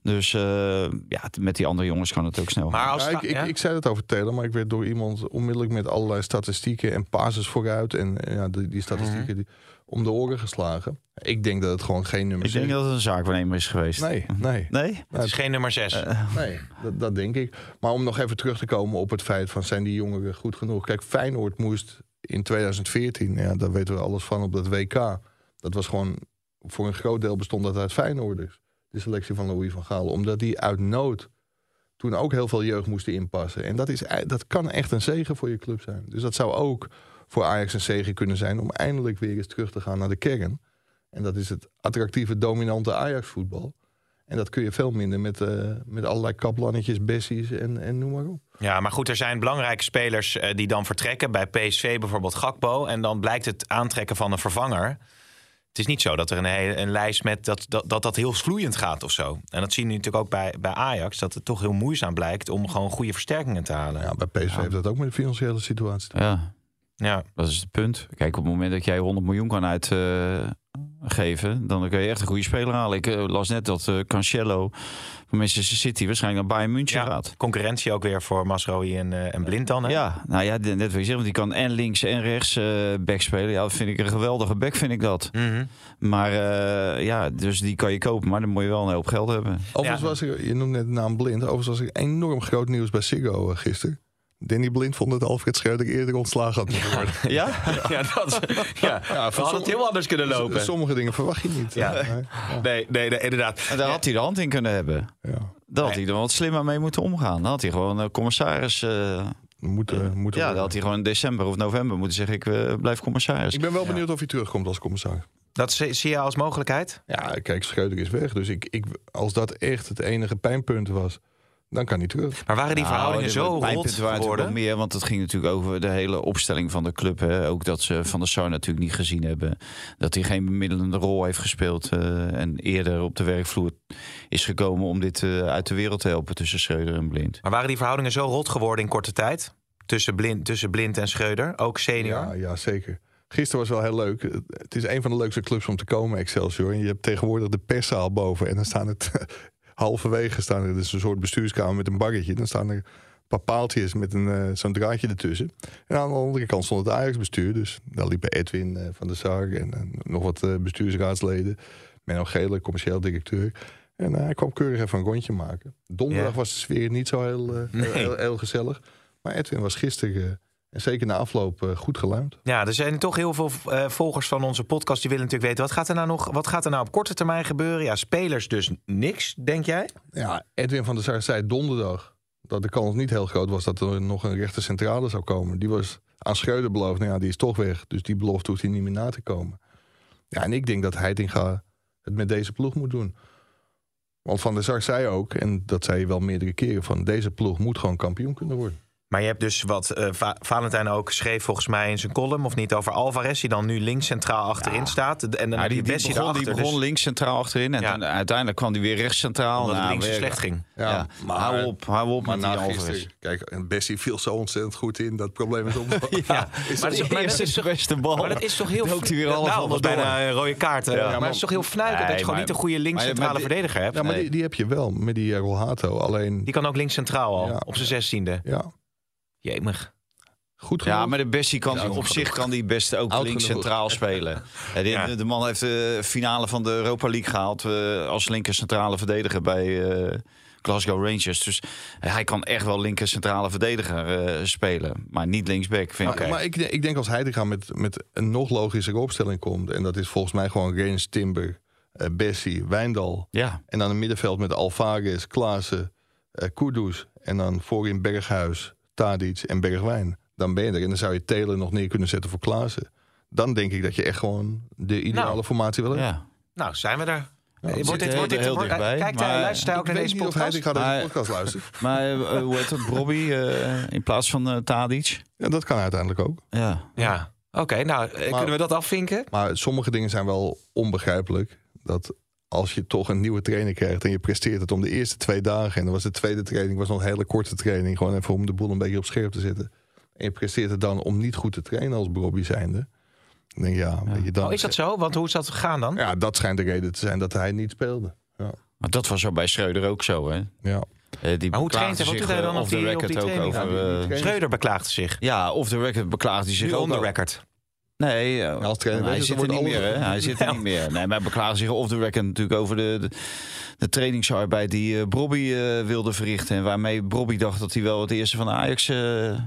Dus eh, ja, met die andere jongens kan het ook snel gaan. Maar als Ja, ik, ik, ja? ik zei het over Taylor, maar ik werd door iemand onmiddellijk met allerlei statistieken en pases vooruit. En ja, die, die statistieken Mhm. die, om de oren geslagen. Ik denk dat het gewoon geen nummer Ik denk dat het een zaakwaarnemer is geweest. Nee, <laughs> nee, Nee? het is geen nummer 6. nee dat, dat denk ik. Maar om nog even terug te komen op het feit van zijn die jongeren goed genoeg? Kijk, Feyenoord moest in 2014, ja, daar weten we alles van op dat WK. Dat was gewoon, voor een groot deel bestond dat uit Feyenoorders. De selectie van Louis van Gaal. Omdat die uit nood toen ook heel veel jeugd moesten inpassen. En dat, is, dat kan echt een zegen voor je club zijn. Dus dat zou ook voor Ajax een zegen kunnen zijn... om eindelijk weer eens terug te gaan naar de kern. En dat is het attractieve, dominante Ajax-voetbal. En dat kun je veel minder met, eh, met allerlei kaplannetjes, bessies en, en noem maar op. Ja, maar goed, er zijn belangrijke spelers eh, die dan vertrekken. Bij PSV bijvoorbeeld Gakpo. En dan blijkt het aantrekken van een vervanger. Het is niet zo dat er een, hele, een lijst met dat, dat, dat dat heel vloeiend gaat of zo. En dat zien we natuurlijk ook bij, bij Ajax. Dat het toch heel moeizaam blijkt om gewoon goede versterkingen te halen. Ja, bij PSV heeft dat ook met de financiële situatie. te Ja, Ja. dat is het punt. Kijk, op het moment dat jij 100 miljoen kan uitgeven, dan kun je echt een goede speler halen. Ik eh, las net dat eh Cancelo van Manchester City waarschijnlijk naar Bayern München Ja, gaat. concurrentie ook weer voor Masrohi en, eh, en Blind dan. Hè? Ja, nou ja, net wil je zeggen, want die kan en links en rechts eh back spelen. Ja, dat vind ik een geweldige back, vind ik dat. Mhm. Maar eh, ja, dus die kan je kopen, maar dan moet je wel een hoop geld hebben. Overigens Ja. was er, je noemde net de naam Blind. Overigens was er enorm groot nieuws bij Siggo uh, gisteren. Danny Blind vond dat Alfred Schreuder eerder ontslagen had moeten worden. Ja? Ja, dat, ja. hadden sommige- het heel anders kunnen lopen. Sommige dingen verwacht je niet. Ja. Nee, ja. <laughs> Nee, nee, nee, inderdaad. En daar had hij de hand in kunnen hebben. Ja. Daar had Nee. hij er wat slimmer mee moeten omgaan. Dan had hij gewoon een commissaris... eh, Moeten, moeten ja, dan had hij gewoon in december of november moeten zeggen... ik eh, blijf commissaris. Ik ben wel benieuwd of hij terugkomt als commissaris. Dat zie zie je als mogelijkheid? Ja, kijk, Schreuder is weg. Dus ik, ik, als dat echt het enige pijnpunt was, dan kan hij terug. Maar waren die Nou, verhoudingen de zo rot geworden? nog meer, want het ging natuurlijk over de hele opstelling van de club. Hè. Ook dat ze Van der Sar natuurlijk niet gezien hebben. Dat hij geen bemiddelende rol heeft gespeeld. eh, en eerder op de werkvloer is gekomen om dit eh, uit de wereld te helpen tussen Schreuder en Blind. Maar waren die verhoudingen zo rot geworden in korte tijd? Tussen Blind, tussen Blind en Schreuder, ook senior? Ja, ja, zeker. Gisteren was wel heel leuk. Het is een van de leukste clubs om te komen, Excelsior. En je hebt tegenwoordig de perszaal boven. En dan staan het halverwege staan er dus een soort bestuurskamer met een baggetje. Dan staan er een paar paaltjes met een, eh, zo'n draadje ertussen. En aan de andere kant stond het Ajax-bestuur. Dus daar liepen Edwin eh, van der Sar en eh, nog wat eh, bestuursraadsleden. Menno Gele, commercieel directeur. En hij kwam keurig even een rondje maken. Donderdag Ja. was de sfeer niet zo heel, Nee. heel, heel gezellig. Maar Edwin was gisteren, en zeker na afloop, eh, goed geluimd. Ja, er zijn toch heel veel eh, volgers van onze podcast die willen natuurlijk weten... Wat gaat, er nou nog, wat gaat er nou op korte termijn gebeuren? Ja, spelers dus niks, denk jij? Ja, Edwin van der Sar zei donderdag dat de kans niet heel groot was dat er nog een rechter centrale zou komen. Die was aan Schreuder beloofd. Nou ja, die is toch weg. Dus die belofte hoeft hij niet meer na te komen. Ja, en ik denk dat Heitinga het met deze ploeg moet doen. Want Van der Sar zei ook, en dat zei hij wel meerdere keren, van deze ploeg moet gewoon kampioen kunnen worden. Maar je hebt dus wat eh, Va- Valentijn ook schreef volgens mij in zijn column... of niet, over Alvarez, die dan nu links centraal achterin staat. En dan Ja, die, die Bessie begon, die dus links centraal achterin. En Ja. uiteindelijk kwam hij weer rechts centraal. omdat het Nou, links weer- slecht ging. Ja, hou op, hou op Maar met die Alvarez. gisteren, kijk, en Bessie viel zo ontzettend goed in. Dat probleem is op. <laughs> Ja, <laughs> Is maar, dat- dat is, maar, dat Eerste is toch, beste bal. maar dat is toch heel... Hij weer alles nou, bijna een rode kaart. hè. maar, maar- het is toch heel fnuiken dat je gewoon maar- niet een goede links maar- maar centrale die- verdediger hebt. Ja, maar die, die heb je wel met die Rolhato. Alleen, Die kan ook links centraal al, Ja. op zijn zestiende. ja, Jemig. goed genoeg. Ja, maar de Bessie kan op zich kan die best ook Oud links genoeg. centraal spelen. <laughs> Ja, Ja. De man heeft de finale van de Europa League gehaald eh, als linker centrale verdediger bij eh, Glasgow Rangers. Dus hij kan echt wel linker centrale verdediger eh, spelen. Maar niet linksback, vind ik. Maar, ik, ik denk als Heitinga met, met een nog logischere opstelling komt... en dat is volgens mij gewoon Rens, Timber, Bessie, Wijndal... Ja, en dan een middenveld met Alvarez, Klaassen, eh Kudus... en dan voorin Berghuis, Tadic en Bergwijn. Dan ben je er. En dan zou je Taylor nog neer kunnen zetten voor Klaassen. Dan denk ik dat je echt gewoon de ideale Nou. formatie wil hebben. ja. Nou, zijn we daar. we wordt dit, wordt dit, heel wordt- dichtbij, kijkt hij, maar- luistert hij ook Ik naar deze niet of podcast? Heitinga deze Maar- podcast luistert. <laughs> Maar eh, hoe heet het? Bobby eh, in plaats van eh, Tadic? Ja, dat kan uiteindelijk ook. Ja. Ja, oké. nou, kunnen we dat afvinken? Maar sommige dingen zijn wel onbegrijpelijk. Dat als je toch een nieuwe trainer krijgt en je presteert het om de eerste twee dagen. En dan was de tweede training was nog een hele korte training. Gewoon even om de boel een beetje op scherp te zetten. En je presteert het dan om niet goed te trainen als Bobby zijnde. Dan denk je, ja, weet je, dan, Oh, is dat zo? Want hoe is dat gegaan dan? Ja, dat schijnt de reden te zijn dat hij niet speelde. Ja. Maar dat was zo bij Schreuder ook zo, hè? Ja. Eh, die Maar hoe traint hij? Wat doet hij dan eh, op die- op record die ook training? over... Ja, die- die eh, training- Schreuder beklaagde zich. ja, off the record beklaagde zich Nu ook. on the al- record. Nee, eh, als trainer hij zit er niet meer. Hè? Hij zit er niet <laughs> meer. Nee, maar hij beklaagde zich off the record natuurlijk over de, de, de trainingsarbeid die eh Brobby eh, wilde verrichten. En waarmee Brobby dacht dat hij wel het eerste van Ajax eh,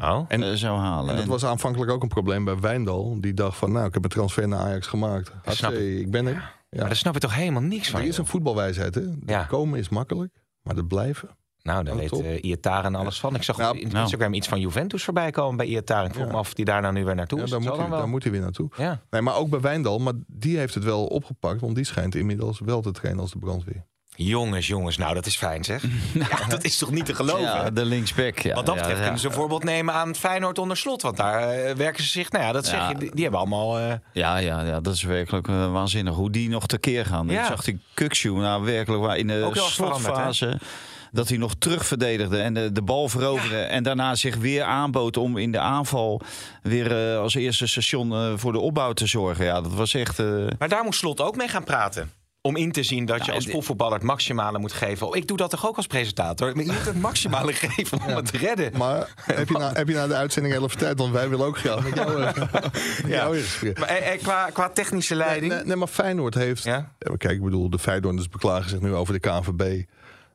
Oh. En- zou halen. En dat En- was aanvankelijk ook een probleem bij Wijndal. Die dacht van, nou, ik heb een transfer naar Ajax gemaakt. ik ben er. Ja. Maar daar snap je toch helemaal niks van? Er is een voetbalwijsheid, hè? De Ja. komen is makkelijk, maar het blijven. Nou, daar Oh, weet top. uh, Iataren alles van. Ik zag Nou, op nou. Instagram iets van Juventus voorbij komen bij Iataren. Ik vroeg Ja. me af of die daar nou nu weer naartoe Ja, is. daar, Dat moet hij, dan wel. daar moet hij weer naartoe. Ja. Nee, maar ook bij Wijndal, maar die heeft het wel opgepakt. Want die schijnt inmiddels wel te trainen als de brandweer. Jongens, jongens, nou dat is fijn zeg. <laughs> Ja, dat is toch niet te geloven? ja, de linksback. Ja, Wat dat betreft ja. kunnen ze een voorbeeld nemen aan Feyenoord onder slot. Want daar eh, werken ze zich, nou ja, dat zeg je, die, die hebben allemaal... eh, Ja, ja, ja, dat is werkelijk eh, waanzinnig. Hoe die nog tekeer gaan. Ja. Ik zag die Kukshoe nou werkelijk waar in de veranderd, slotfase... dat hij nog terug verdedigde en de, de bal veroverde... en daarna zich weer aanbood om in de aanval... weer eh, als eerste station eh, voor de opbouw te zorgen. Ja, dat was echt... eh, Maar daar moet Slot ook mee gaan praten. Om in te zien dat je Ja, als profvoetballer het maximale moet geven. Oh, Ik doe dat toch ook als presentator? Maar je moet het maximale <laughs> geven om het te redden. Maar heb je, na, heb je na de uitzending heel even tijd? Want wij willen ook graag met jou, <laughs> met jou in gesprek. Maar eh, eh, qua, qua technische leiding... Nee, nee, maar Feyenoord heeft... Ja? Ja, Kijk, ik bedoel, de Feyenoorders beklagen zich nu over de KNVB...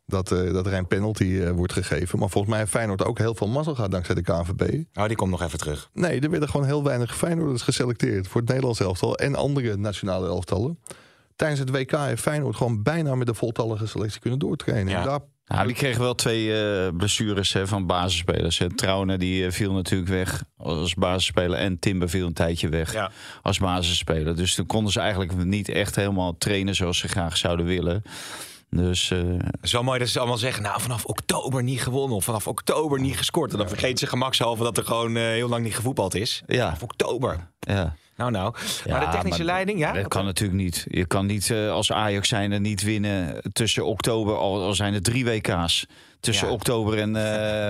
dat, eh, dat er een penalty eh, wordt gegeven. Maar volgens mij heeft Feyenoord ook heel veel mazzel gehad dankzij de KNVB. Oh, die komt nog even terug. Nee, er werden gewoon heel weinig Feyenoorders geselecteerd... voor het Nederlands elftal en andere nationale elftallen. Tijdens het WK heeft Feyenoord gewoon bijna met de voltallige selectie kunnen doortrainen. Ja. En daar Nou, die kregen wel twee eh, blessures hè, van basisspelers. hè. Trouwne die viel natuurlijk weg als basisspeler. En Timber viel een tijdje weg Ja. als basisspeler. Dus toen konden ze eigenlijk niet echt helemaal trainen zoals ze graag zouden willen. Dus eh, Zo mooi dat ze allemaal zeggen, nou vanaf oktober niet gewonnen of vanaf oktober niet gescoord. En dan vergeet ze gemakshalve dat er gewoon eh, heel lang niet gevoetbald is. ja, Vanaf oktober. ja. Nou nou. Ja, maar de technische maar leiding, ja? Dat kan natuurlijk niet. Je kan niet eh, als Ajax zijnde niet winnen tussen oktober, al, al zijn er drie WK's. Tussen Ja. oktober en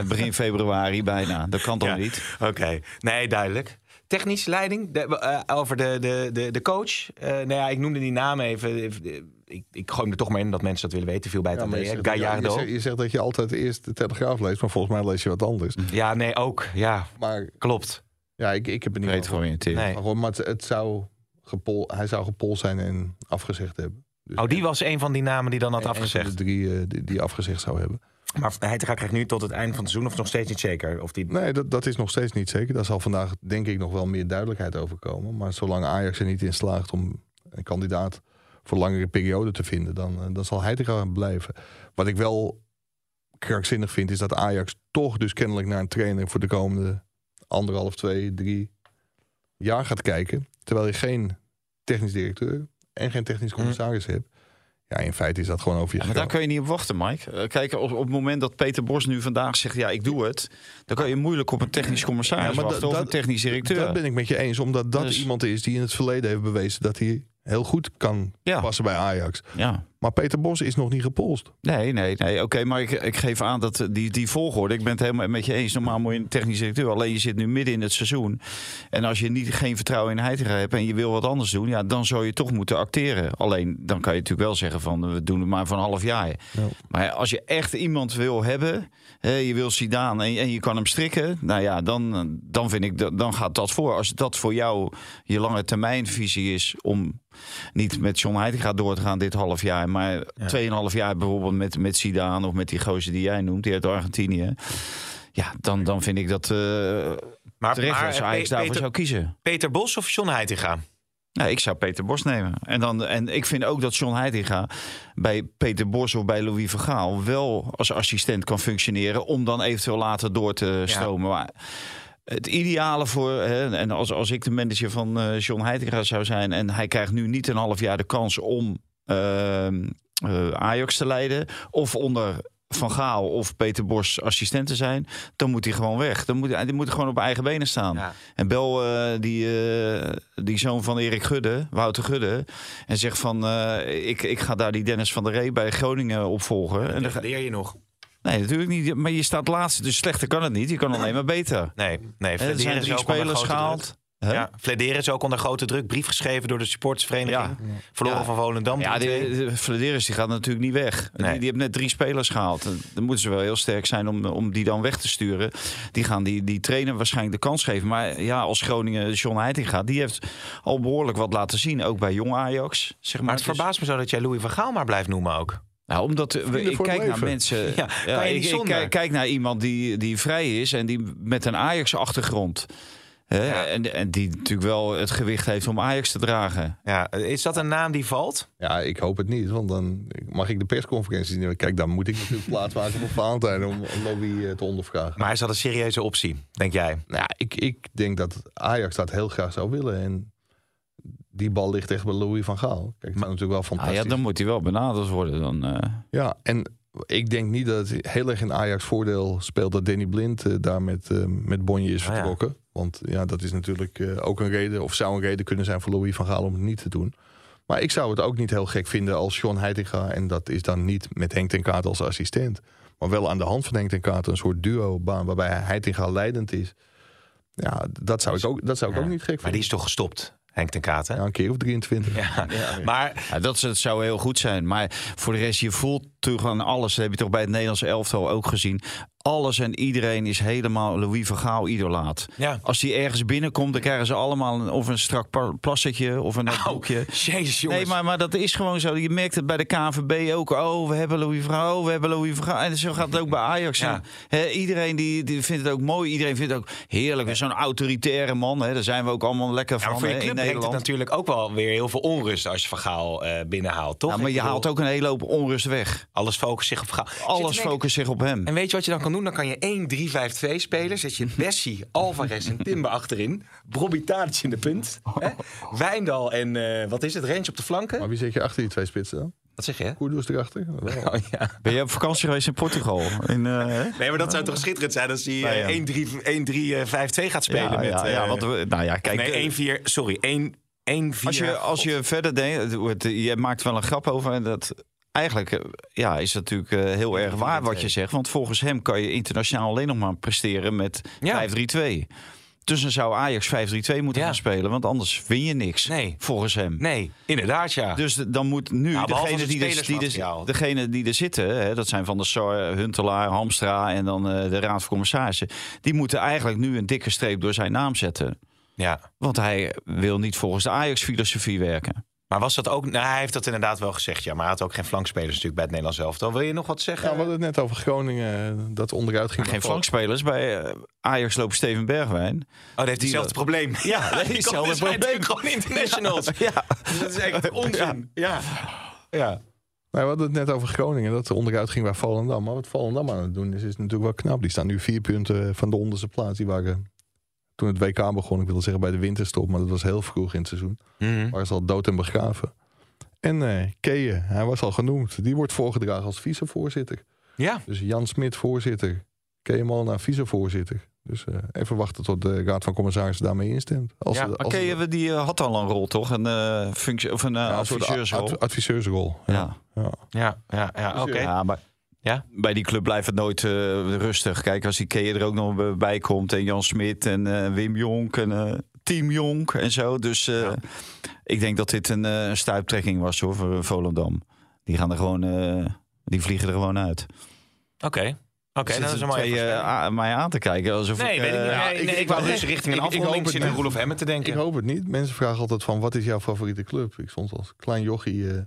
begin <laughs> februari bijna. Dat kan toch Ja. niet? Oké, nee, duidelijk. Technische leiding, de, over de, de, de, de coach. Eh nou ja, ik noemde die naam even. Ik, ik gooi hem er toch maar in dat mensen dat willen weten. Viel bij het Ja, je, Gallardo. zegt, je zegt dat je altijd eerst de Telegraaf leest, maar volgens mij lees je wat anders. Ja, nee, ook. Ja, Maar klopt. ja, ik, ik heb er niet georiënteerd. Nee. Maar, maar het, het zou gepol, hij zou gepolst zijn en afgezegd hebben. Dus Oh, die was een van die namen die dan had afgezegd. De drie eh, die, die afgezegd zou hebben. Maar hij krijgt nu tot het einde van het seizoen of nog steeds niet zeker? Of die... Nee, dat, dat is nog steeds niet zeker. Daar zal vandaag denk ik nog wel meer duidelijkheid over komen. Maar zolang Ajax er niet in slaagt om een kandidaat voor langere periode te vinden, dan, eh, dan zal hij er gaan blijven. Wat ik wel krankzinnig vind, is dat Ajax toch dus kennelijk naar een trainer voor de komende anderhalf, twee, drie jaar gaat kijken. Terwijl je geen technisch directeur en geen technisch commissaris hebt. Ja, in feite is dat gewoon over je Ja, maar daar kun je niet op wachten, Mike. Eh, Kijk, op, op het moment dat Peter Bos nu vandaag zegt... ja, ik doe het... dan kan je moeilijk op een technisch commissaris Ja, maar wachten... dat- of dat- een technisch directeur. Dat ben ik met je eens, omdat dat Dus- iemand is die in het verleden heeft bewezen dat hij heel goed kan Ja. passen bij Ajax. Ja. Maar Peter Bos is nog niet gepolst. Nee, nee, nee. Oké, maar ik, ik geef aan dat eh, die, die volgorde... ik ben het helemaal met je eens. Normaal moet je een technisch directeur. Alleen je zit nu midden in het seizoen. En als je niet, geen vertrouwen in Heitinga hebt... en je wil wat anders doen... ja, dan zou je toch moeten acteren. Alleen, dan kan je natuurlijk wel zeggen van... we doen het maar een half jaar. Maar als je echt iemand wil hebben... hè, je wil Zidane en, en je kan hem strikken... nou ja, dan, dan vind ik... dan gaat dat voor. Als dat voor jou je lange termijnvisie is... om niet met John Heitinga door te gaan dit half jaar... Maar 2,5 jaar bijvoorbeeld met, met Zidane of met die gozer die jij noemt, die uit Argentinië. Ja, dan, dan vind ik dat eh Maar, terecht maar, als eh, Ajax daarvoor Peter, zou kiezen. Peter Bos of John Heitinga? Nou, ik zou Peter Bos nemen. En, dan, en ik vind ook dat John Heitinga bij Peter Bos of bij Louis Vergaal wel als assistent kan functioneren. Om dan eventueel later door te stromen. Maar het ideale voor, hè, en als, als ik de manager van eh, John Heitinga zou zijn. En hij krijgt nu niet een half jaar de kans om Ajax te leiden. Of onder van Gaal of Peter Bos assistent te zijn, dan moet hij gewoon weg. Dan moet hij, die moet gewoon op eigen benen staan. Ja. En bel eh, die, eh, die zoon van Erik Gudde, Wouter Gudde, en zegt van eh, ik, ik ga daar die Dennis van der Ree bij Groningen opvolgen. En dan leer je nog. nee, natuurlijk niet. Maar je staat laatste, dus slechter kan het niet. Je kan alleen maar beter. Nee, nee. Er zijn drie spelers gehaald. Hè? Ja, Flederen is ook onder grote druk. Brief geschreven door de supportersvereniging. Verloren Ja. van Volendam. Ja, 3-2. de, de Flederis die gaat natuurlijk niet weg. Nee. Die, die hebben net drie spelers gehaald. Dan moeten ze wel heel sterk zijn om, om die dan weg te sturen. Die gaan die, die trainer waarschijnlijk de kans geven. Maar ja, als Groningen John Heitinga, die heeft al behoorlijk wat laten zien. Ook bij jong Ajax. Zeg maar. Maar het Dus- verbaast me zo dat jij Louis van Gaal maar blijft noemen ook. Nou, omdat we, ik kijk naar mensen. <laughs> Ja, ik, ik kijk, kijk naar iemand die, die vrij is en die met een Ajax-achtergrond. Hè, Ja. en, en die natuurlijk wel het gewicht heeft om Ajax te dragen. Ja, is dat een naam die valt? Ja, ik hoop het niet, want dan mag ik de persconferentie niet. Kijk, dan moet ik natuurlijk <laughs> plaatsmaken voor Valentijn om om Lobby eh, te ondervragen. Maar is dat een serieuze optie, denk jij? Nou, ja, ik, ik denk dat Ajax dat heel graag zou willen. En die bal ligt echt bij Louis van Gaal. Kijk, het is natuurlijk wel Ah, fantastisch. ja, dan moet hij wel benaderd worden. Dan, eh. Ja, en ik denk niet dat het heel erg in Ajax voordeel speelt dat Danny Blind eh, daar met, met Bonje is Ah, ja. Want ja, dat is natuurlijk eh, ook een reden, of zou een reden kunnen zijn voor Louis van Gaal om het niet te doen. Maar ik zou het ook niet heel gek vinden als John Heitinga, en dat is dan niet met Henk ten Kaat als assistent, maar wel aan de hand van Henk ten Kaat een soort duo-baan waarbij Heitinga leidend is. Ja, dat zou ik ook, dat zou ik ook niet gek vinden. Maar die is toch gestopt, Henk ten Kaat, hè? Ja, een keer of 23. Ja. Maar Ja, dat, dat zou heel goed zijn. Maar voor de rest, je voelt terug aan alles. Dat heb je toch bij het Nederlandse elftal ook gezien. Alles en iedereen is helemaal Louis van Gaal idolaat. Ja. Als die ergens binnenkomt, dan krijgen ze allemaal een, of een strak plassetje of een boekje. Oh, jezus jongens. Nee, maar, maar dat is gewoon zo. Je merkt het bij de KNVB ook. Oh, we hebben Louis van Gaal, oh, we hebben Louis van Gaal. En zo gaat het ook bij Ajax. Ja. Iedereen die, die vindt het ook mooi. Iedereen vindt het ook heerlijk. Zo'n autoritaire man. Hè. Daar zijn we ook allemaal lekker Ja, van voor je in brengt het Nederland. natuurlijk ook wel weer heel veel onrust als je Van Gaal eh, binnenhaalt, toch? Ja, maar je bedoel, haalt ook een hele hoop onrust weg. Alles focust zich op Gaal. Alles focust zich op hem. En weet je wat je dan kan doen? Dan kan je 1-3-5-2 spelen. Zet je Bessie, Alvarez en Timber achterin. Bobby Tadic in de punt. Hè? Wijndal en eh, wat is het? Rens op de flanken. Maar wie zit je achter die twee spitsen dan? Wat zeg je? Koerders erachter? Wel. Oh, ja. Ben je op vakantie geweest in Portugal? In, eh, hè? Nee, maar dat zou toch schitterend zijn als hij Nou ja. eh, 1-3-5-2 gaat spelen. ja, met, ja, eh, ja, want we, nou ja, kijk. nee, eh, 1-4. Sorry, 1 1 4 als, je, als je verder denkt, je maakt wel een grap over en dat. Eigenlijk eh, ja, is het natuurlijk eh, heel erg waar wat je zegt. Want volgens hem kan je internationaal alleen nog maar presteren met Ja. 5-3-2. Dus dan zou Ajax 5-3-2 moeten Ja. gaan spelen. Want anders win je niks. Nee. Volgens hem. Nee, inderdaad ja. Dus dan moet nu Nou, degene, die er, die, er, spelersmateriaal. degene die er zitten, hè, dat zijn van de Sar, Huntelaar, Hamstra en dan eh, de Raad van Commissarissen. Die moeten eigenlijk nu een dikke streep door zijn naam zetten. ja. Want hij wil niet volgens de Ajax-filosofie werken. Maar was dat ook... Nou, hij heeft dat inderdaad wel gezegd, ja. Maar hij had ook geen flankspelers natuurlijk bij het Nederlands elftal. Wil je nog wat zeggen? Ja, we hadden het net over Groningen, eh, dat onderuit ging. Maar geen flankspelers. Bij eh, Ajax loopt Steven Bergwijn. Oh, die heeft hetzelfde probleem. <laughs> Ja, dat is die hetzelfde probleem. gewoon internationals. <laughs> Ja. Dus dat is echt onzin. Ja. ja. Nou, we hadden het net over Groningen, dat er onderuit ging bij Volendam. Maar wat Volendam aan het doen is, is natuurlijk wel knap. Die staan nu vier punten van de onderste plaats. Die waren toen het WK begon, ik wilde zeggen bij de winterstop, maar dat was heel vroeg in het seizoen. Waren ze al dood en begraven. En eh Keeën, hij was al genoemd. Die wordt voorgedragen als vicevoorzitter. ja. Dus Jan Smit voorzitter, Keeën Molenaar vicevoorzitter. Dus eh, even wachten tot de Raad van Commissarissen daarmee instemt. Als Ja, Maar je, die eh, had al een rol, toch? Een, functie, of een ja, een soort adviseursrol. ad- adviseursrol. ja. Ja. Ja, ja, ja. Oké. Ja, maar Ja? bij die club blijft het nooit eh, rustig. Kijk, als die Keeën er ook nog bij komt. En Jan Smit en eh, Wim Jonk en eh, Team Jonk en zo. Dus eh, ik denk dat dit een, eh, stuiptrekking was hoor, voor Volendam. Die gaan er gewoon, eh, die vliegen er gewoon uit. Oké. Oké, dat is een mooie twee, eh, mij aan te kijken. Alsof Nee, ik, weet ik niet. Nee, ik- nee, ik ik wou dus richting een afronding zitten niet. Roelof Hemmen te denken. Ik hoop het niet. Mensen vragen altijd van wat is jouw favoriete club? Ik stond als klein jochie eh,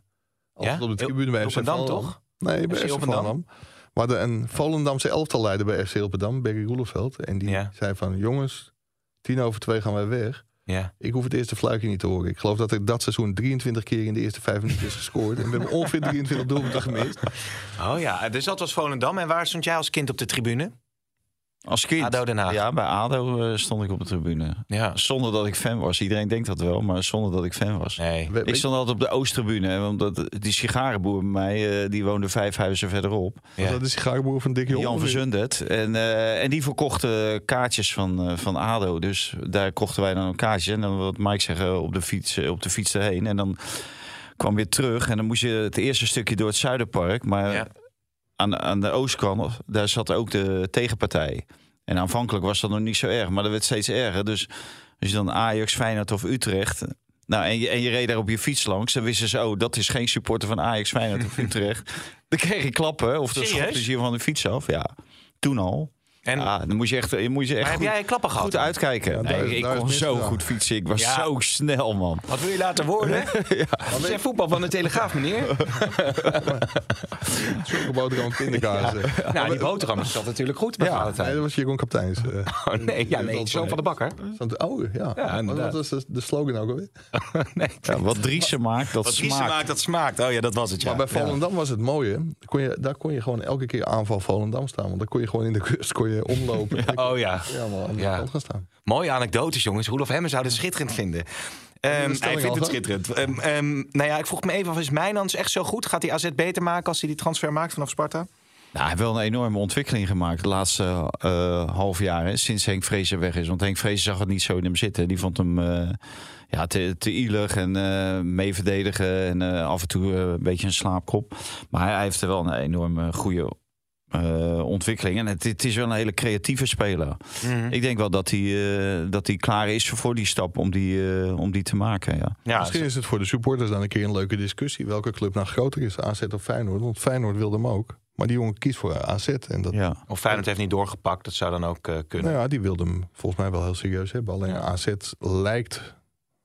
Altijd op de tribune bij FC Volendam. toch? Nee, bij FC? Volendam. We hadden een Volendamse elftalleider bij FC Rotterdam, Berry Roeleveld. En die Ja. zei van, jongens, tien over twee gaan wij weg. Ja. Ik hoef het eerste fluitje niet te horen. Ik geloof dat er dat seizoen 23 keer in de eerste vijf minuten is gescoord. En we hebben ongeveer 23 doelpunten gemist. <laughs> Oh ja, dus dat was Volendam. En waar stond jij als kind op de tribune? Als kind. ADO Den Haag. Ja, bij ADO eh, stond ik op de tribune. Ja. Zonder dat ik fan was. Iedereen denkt dat wel, maar zonder dat ik fan was. Nee. We- Ik stond altijd op de Oosttribune. hè, Omdat die sigarenboer bij mij, eh, die woonde vijf huizen verderop. Ja. Dat is die sigarenboer van Dick Jong. Jan? Verzundert. En, eh, en die verkochten kaartjes van, eh, van ADO. Dus daar kochten wij dan een kaartje. En dan wat Mike zeggen op de fiets, op de fiets erheen. En dan kwam weer terug. En dan moest je het eerste stukje door het Zuiderpark. Maar Ja. Aan, aan de oostkant, daar zat ook de tegenpartij. En aanvankelijk was dat nog niet zo erg. Maar dat werd steeds erger. Dus als je dan Ajax, Feyenoord of Utrecht... Nou, en je, en je reed daar op je fiets langs. Dan wisten ze, oh, dat is geen supporter van Ajax, Feyenoord of <laughs> Utrecht. Dan kreeg je klappen. Of Serieus? schopte ze je van de fiets af. Ja, toen al. En, Ja, dan moet je echt, je moet je echt maar heb goed, jij klappen gehad? goed dan? uitkijken. Ja, nee, daar is- ik kon zo gedaan. goed fietsen. Ik was Ja. zo snel, man. Wat wil je laten worden? <laughs> ja. Zijn voetbal van de Telegraaf, meneer? <laughs> Zulke boterham pindakaas. nou, die boterham is dat natuurlijk goed bij Nee, Valentijn. dat was Jeroen Kapteins. eh. <laughs> Oh, nee, ja, nee, zo van de bakker. Oh, ja. Wat- inderdaad. Wat was de, de slogan ook alweer? Nee, Ja, wat Driessen maakt, dat wat smaakt. maakt, dat smaakt. Oh ja, dat was het, ja. Maar bij Volendam was het mooie. Daar kon, je, daar kon je gewoon elke keer aanval Volendam staan. Want dan kon je gewoon in de kust kon je omlopen. <laughs> En Oh ja. Ja, maar aan de Ja. kant gaan staan. Mooie anekdotes, jongens. Roelof Hemmen zou het schitterend vinden. Ehm, hij vindt het schitterend. Ehm, ehm, nou ja, ik vroeg me even af, is Mijnans echt zo goed? Gaat hij AZ beter maken als hij die transfer maakt vanaf Sparta? Nou, hij heeft wel een enorme ontwikkeling gemaakt de laatste eh, half jaar. Hè, sinds Henk Vrezen weg is. Want Henk Vrezen zag het niet zo in hem zitten. Die vond hem eh, ja, te, te ielig en eh mee verdedigen. En eh, af en toe eh, een beetje een slaapkop. Maar hij, hij heeft er wel een enorme goede eh, ontwikkeling. En het, het is wel een hele creatieve speler. Ik denk wel dat hij, eh, dat hij klaar is voor die stap om die, eh, om die te maken. Ja. Ja, Misschien is het voor de supporters dan een keer een leuke discussie. Welke club nou groter is, AZ of Feyenoord? Want Feyenoord wilde hem ook. Maar die jongen kiest voor AZ. En dat, Ja. Of Feyenoord heeft niet doorgepakt, dat zou dan ook eh, kunnen. nou ja, die wilde hem volgens mij wel heel serieus hebben. Alleen AZ lijkt,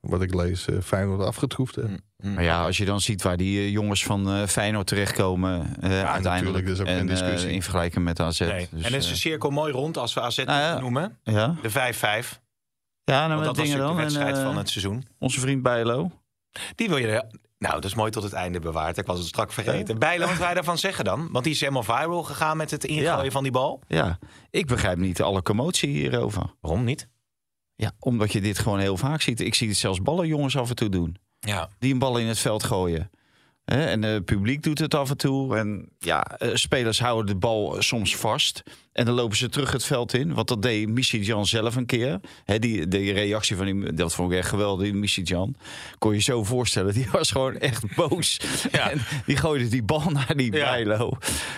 wat ik lees, eh, Feyenoord afgetroefd. te hebben. Mm. Maar ja, als je dan ziet waar die eh, jongens van eh, Feyenoord terechtkomen eh natuurlijk, uiteindelijk. dat is ook en, geen eh, discussie. in vergelijking met AZ. Nee. Dus, en is de cirkel mooi rond als we AZ Nou ja. noemen. ja, De 5-5. ja nou, dat was de En, wedstrijd van het seizoen. Onze vriend Bijlo. Die wil je... er- Nou, dat is mooi tot het einde bewaard. Ik was het strak vergeten. Bijlo, wat wij daarvan zeggen dan? Want die is helemaal viral gegaan met het ingooien Ja. van die bal. Ja, ik begrijp niet alle commotie hierover. Waarom niet? Ja, omdat je dit gewoon heel vaak ziet. Ik zie het zelfs ballenjongens af en toe doen. Ja. Die een bal in het veld gooien. En het publiek doet het af en toe. En ja, eh, spelers houden de bal soms vast. En dan lopen ze terug het veld in. Want dat deed Missy Jan zelf een keer. Die, die reactie van die, dat vond ik echt geweldig, Missy Jan. Kon je zo voorstellen. Die was gewoon echt boos. Ja. En die gooide die bal naar die Ja. Bijlo.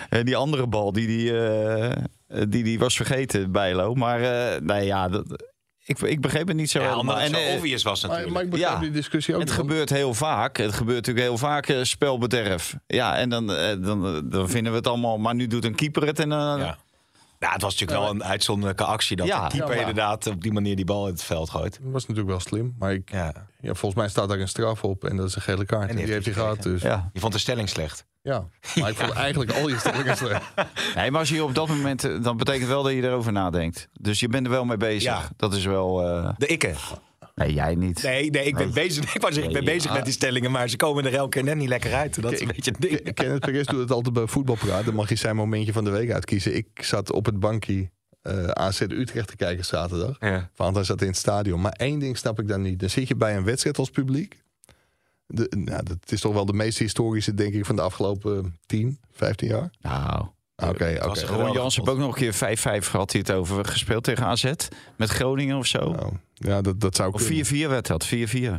En die andere bal, die die, eh, die, die was vergeten, Bijlo. Maar eh nee, ja, dat, ik, ik begreep het niet zo Ja, helemaal. omdat het En, zo eh, obvious was Maar, natuurlijk. maar ik begrijp Ja. die discussie ook het gebeurt heel vaak. Het gebeurt natuurlijk heel vaak eh, spelbederf. Ja, en dan, eh, dan, dan vinden we het allemaal. Maar nu doet een keeper het en dan. Ja. Nou, het was natuurlijk wel een uitzonderlijke actie dat Ja. de keeper Ja, maar- inderdaad op die manier die bal in het veld gooit. Dat was natuurlijk wel slim. Maar ik, Ja. ja, volgens mij staat daar een straf op. En dat is een gele kaart. En die, heeft hij gehad. Dus, ja. Ja. Je vond de stelling slecht. Maar ik vond eigenlijk al je stellingen <laughs> slecht. Nee, maar als je op dat moment. eh, dan betekent wel dat je erover nadenkt. Dus je bent er wel mee bezig. Ja. Dat is wel. eh, De ikke. Nee, jij niet. Nee, nee, ik ben bezig. Ik, wou zeggen, ik ben Nee, bezig ja. met die stellingen, maar ze komen er elke keer net niet lekker uit. Dat is een beetje het ding. Kenneth Perez doet het altijd bij voetbalpraat. Dan mag je zijn momentje van de week uitkiezen. Ik zat op het bankje eh AZ Utrecht te kijken zaterdag. Ja. Want hij zat in het stadion. Maar één ding snap ik dan niet. Dan zit je bij een wedstrijd als publiek. De, nou, dat is toch wel de meest historische, denk ik, van de afgelopen 10, 15 jaar. Nou. Oké, oké. een Ron geweldige Jans heeft ook nog een keer 5-5 gehad. hij het over gespeeld tegen AZ. Met Groningen of zo. Nou, ja, dat, dat zou Of 4-4 kunnen. werd dat. 4-4.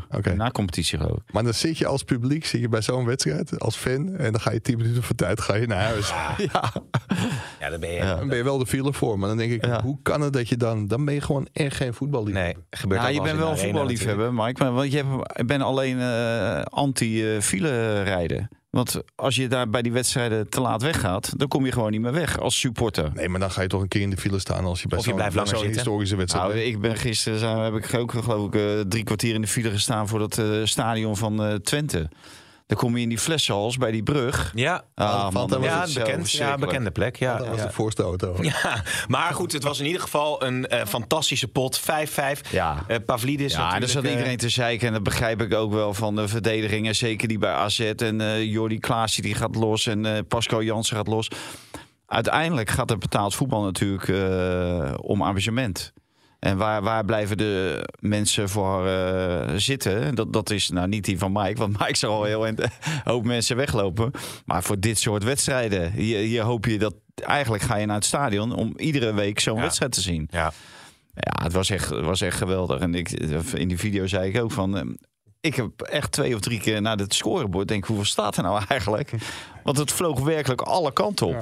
Oké. Na competitie geloof ik. Maar dan zit je als publiek, zit je bij zo'n wedstrijd, als fan. En dan ga je 10 minuten voor tijd ga je naar huis. <laughs> Ja. Ja, dan ben je... Dan ben je wel de file voor. Maar dan denk ik, Ja. hoe kan het dat je dan... Dan ben je gewoon echt geen voetballiefhebber. Nee, gebeurt Ja, ook je bent wel voetballiefhebber, Mike. Maar want je hebt, ik ben alleen eh, anti-file rijden. Want als je daar bij die wedstrijden te laat weggaat, dan kom je gewoon niet meer weg als supporter. Nee, maar dan ga je toch een keer in de file staan als je bij zo'n historische wedstrijd Nou, ik ben gisteren heb ik ook geloof ik eh, drie kwartier in de file gestaan voor dat eh, stadion van eh, Twente. Dan kom je in die flessenhals bij die brug. Ja, Ah, man, dat ja, bekend, ja bekende plek. Ja, Dat was ja. de voorste auto. Ja, maar goed, het was in ieder geval een eh, fantastische pot. 5-5. Ja. Eh, Pavlidis Ja, en er natuurlijk, zat eh, iedereen te zeiken. En dat begrijp ik ook wel van de verdedigingen. Zeker die bij AZ. En eh Jordi Klaasje die gaat los. En eh, Pascal Jansen gaat los. Uiteindelijk gaat het betaald voetbal natuurlijk eh, om engagement. En waar, waar blijven de mensen voor eh, zitten? Dat, dat is nou niet die van Mike. Want <laughs> Mike zal al heel een hoop mensen weglopen. Maar voor dit soort wedstrijden. Hier, hier hoop je dat... Eigenlijk ga je naar het stadion om iedere week zo'n Ja. wedstrijd te zien. Ja. Ja, het was echt, was echt geweldig. En ik, in die video zei ik ook van... ehm, Ik heb echt twee of drie keer naar het scorebord denk hoeveel staat er nou eigenlijk? <laughs> Want het vloog werkelijk alle kanten op.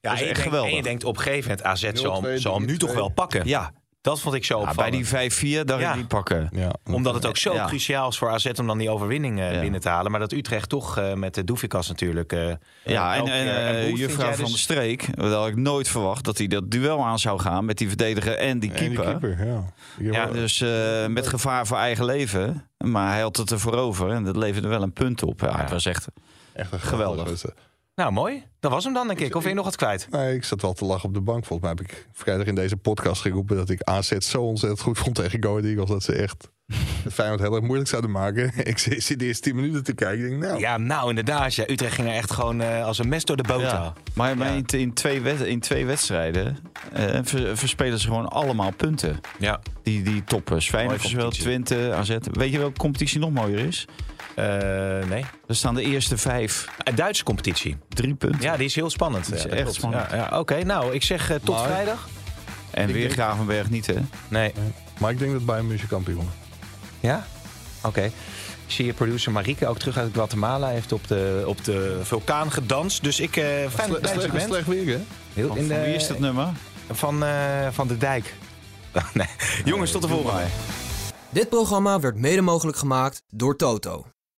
Ja. En je, echt denkt, geweldig. en je denkt op een gegeven moment, AZ zal, 0-2, hem- zal hem nu toch 3-2. wel pakken. Ja, Dat vond ik zo ja, opvallend. bij die 5-4, daar Ja. die pakken. Ja, Omdat het ook zo Ja. cruciaal is voor AZ om dan die overwinning eh, Ja. binnen te halen. Maar dat Utrecht toch eh, met de Doefikas natuurlijk... eh, Ja, en, en, eh, juffrouw van dus- de Streek, dat had ik nooit verwacht dat hij dat duel aan zou gaan met die verdediger en die En die keeper. ja. Dus eh, met gevaar voor eigen leven. Maar hij had het ervoor over en dat leverde wel een punt op. Ja, Het was echt echt een geweldig. Nou, mooi. Dat was hem dan, denk ik. Of wil je nog wat kwijt? Nee, ik zat wel te lachen op de bank. Volgens mij heb ik vrijdag in deze podcast geroepen dat ik AZ zo ontzettend goed vond tegen Go Ahead Eagles. Dat ze echt het Feyenoord heel erg moeilijk zouden maken. <laughs> ik zit de eerste 10 minuten te kijken. Ik denk, nou, Ja, nou inderdaad. Ja, Utrecht ging er echt gewoon eh, als een mes door de boter. Ja. Maar, maar Ja. in, in, twee in twee wedstrijden eh, ver- verspelen ze gewoon allemaal punten. Ja. Die, die toppers. Feyenoord competitie. Twente, AZ. Weet je welke competitie nog mooier is? Eh, nee. Er staan de eerste vijf. Een Duitse competitie. Drie punten. Ja, die is heel spannend. Die is Ja, echt klopt. spannend. Ja, ja. Oké, nou, ik zeg eh, tot Maar- vrijdag. en weer denk- Gravenberg niet, hè? Nee. maar ik denk dat Bayern München kampioen. Ja? Oké. Ik zie je producer Marieke ook terug uit Guatemala. Heeft op de, op de vulkaan gedanst. Dus ik... eh fijn dat je slecht, bent. slecht weer, hè? Heel Van, in van de- wie is dat nummer? Van, eh, van de dijk. <laughs> nee. Jongens, tot de volgende. Dit programma werd mede mogelijk gemaakt door Toto.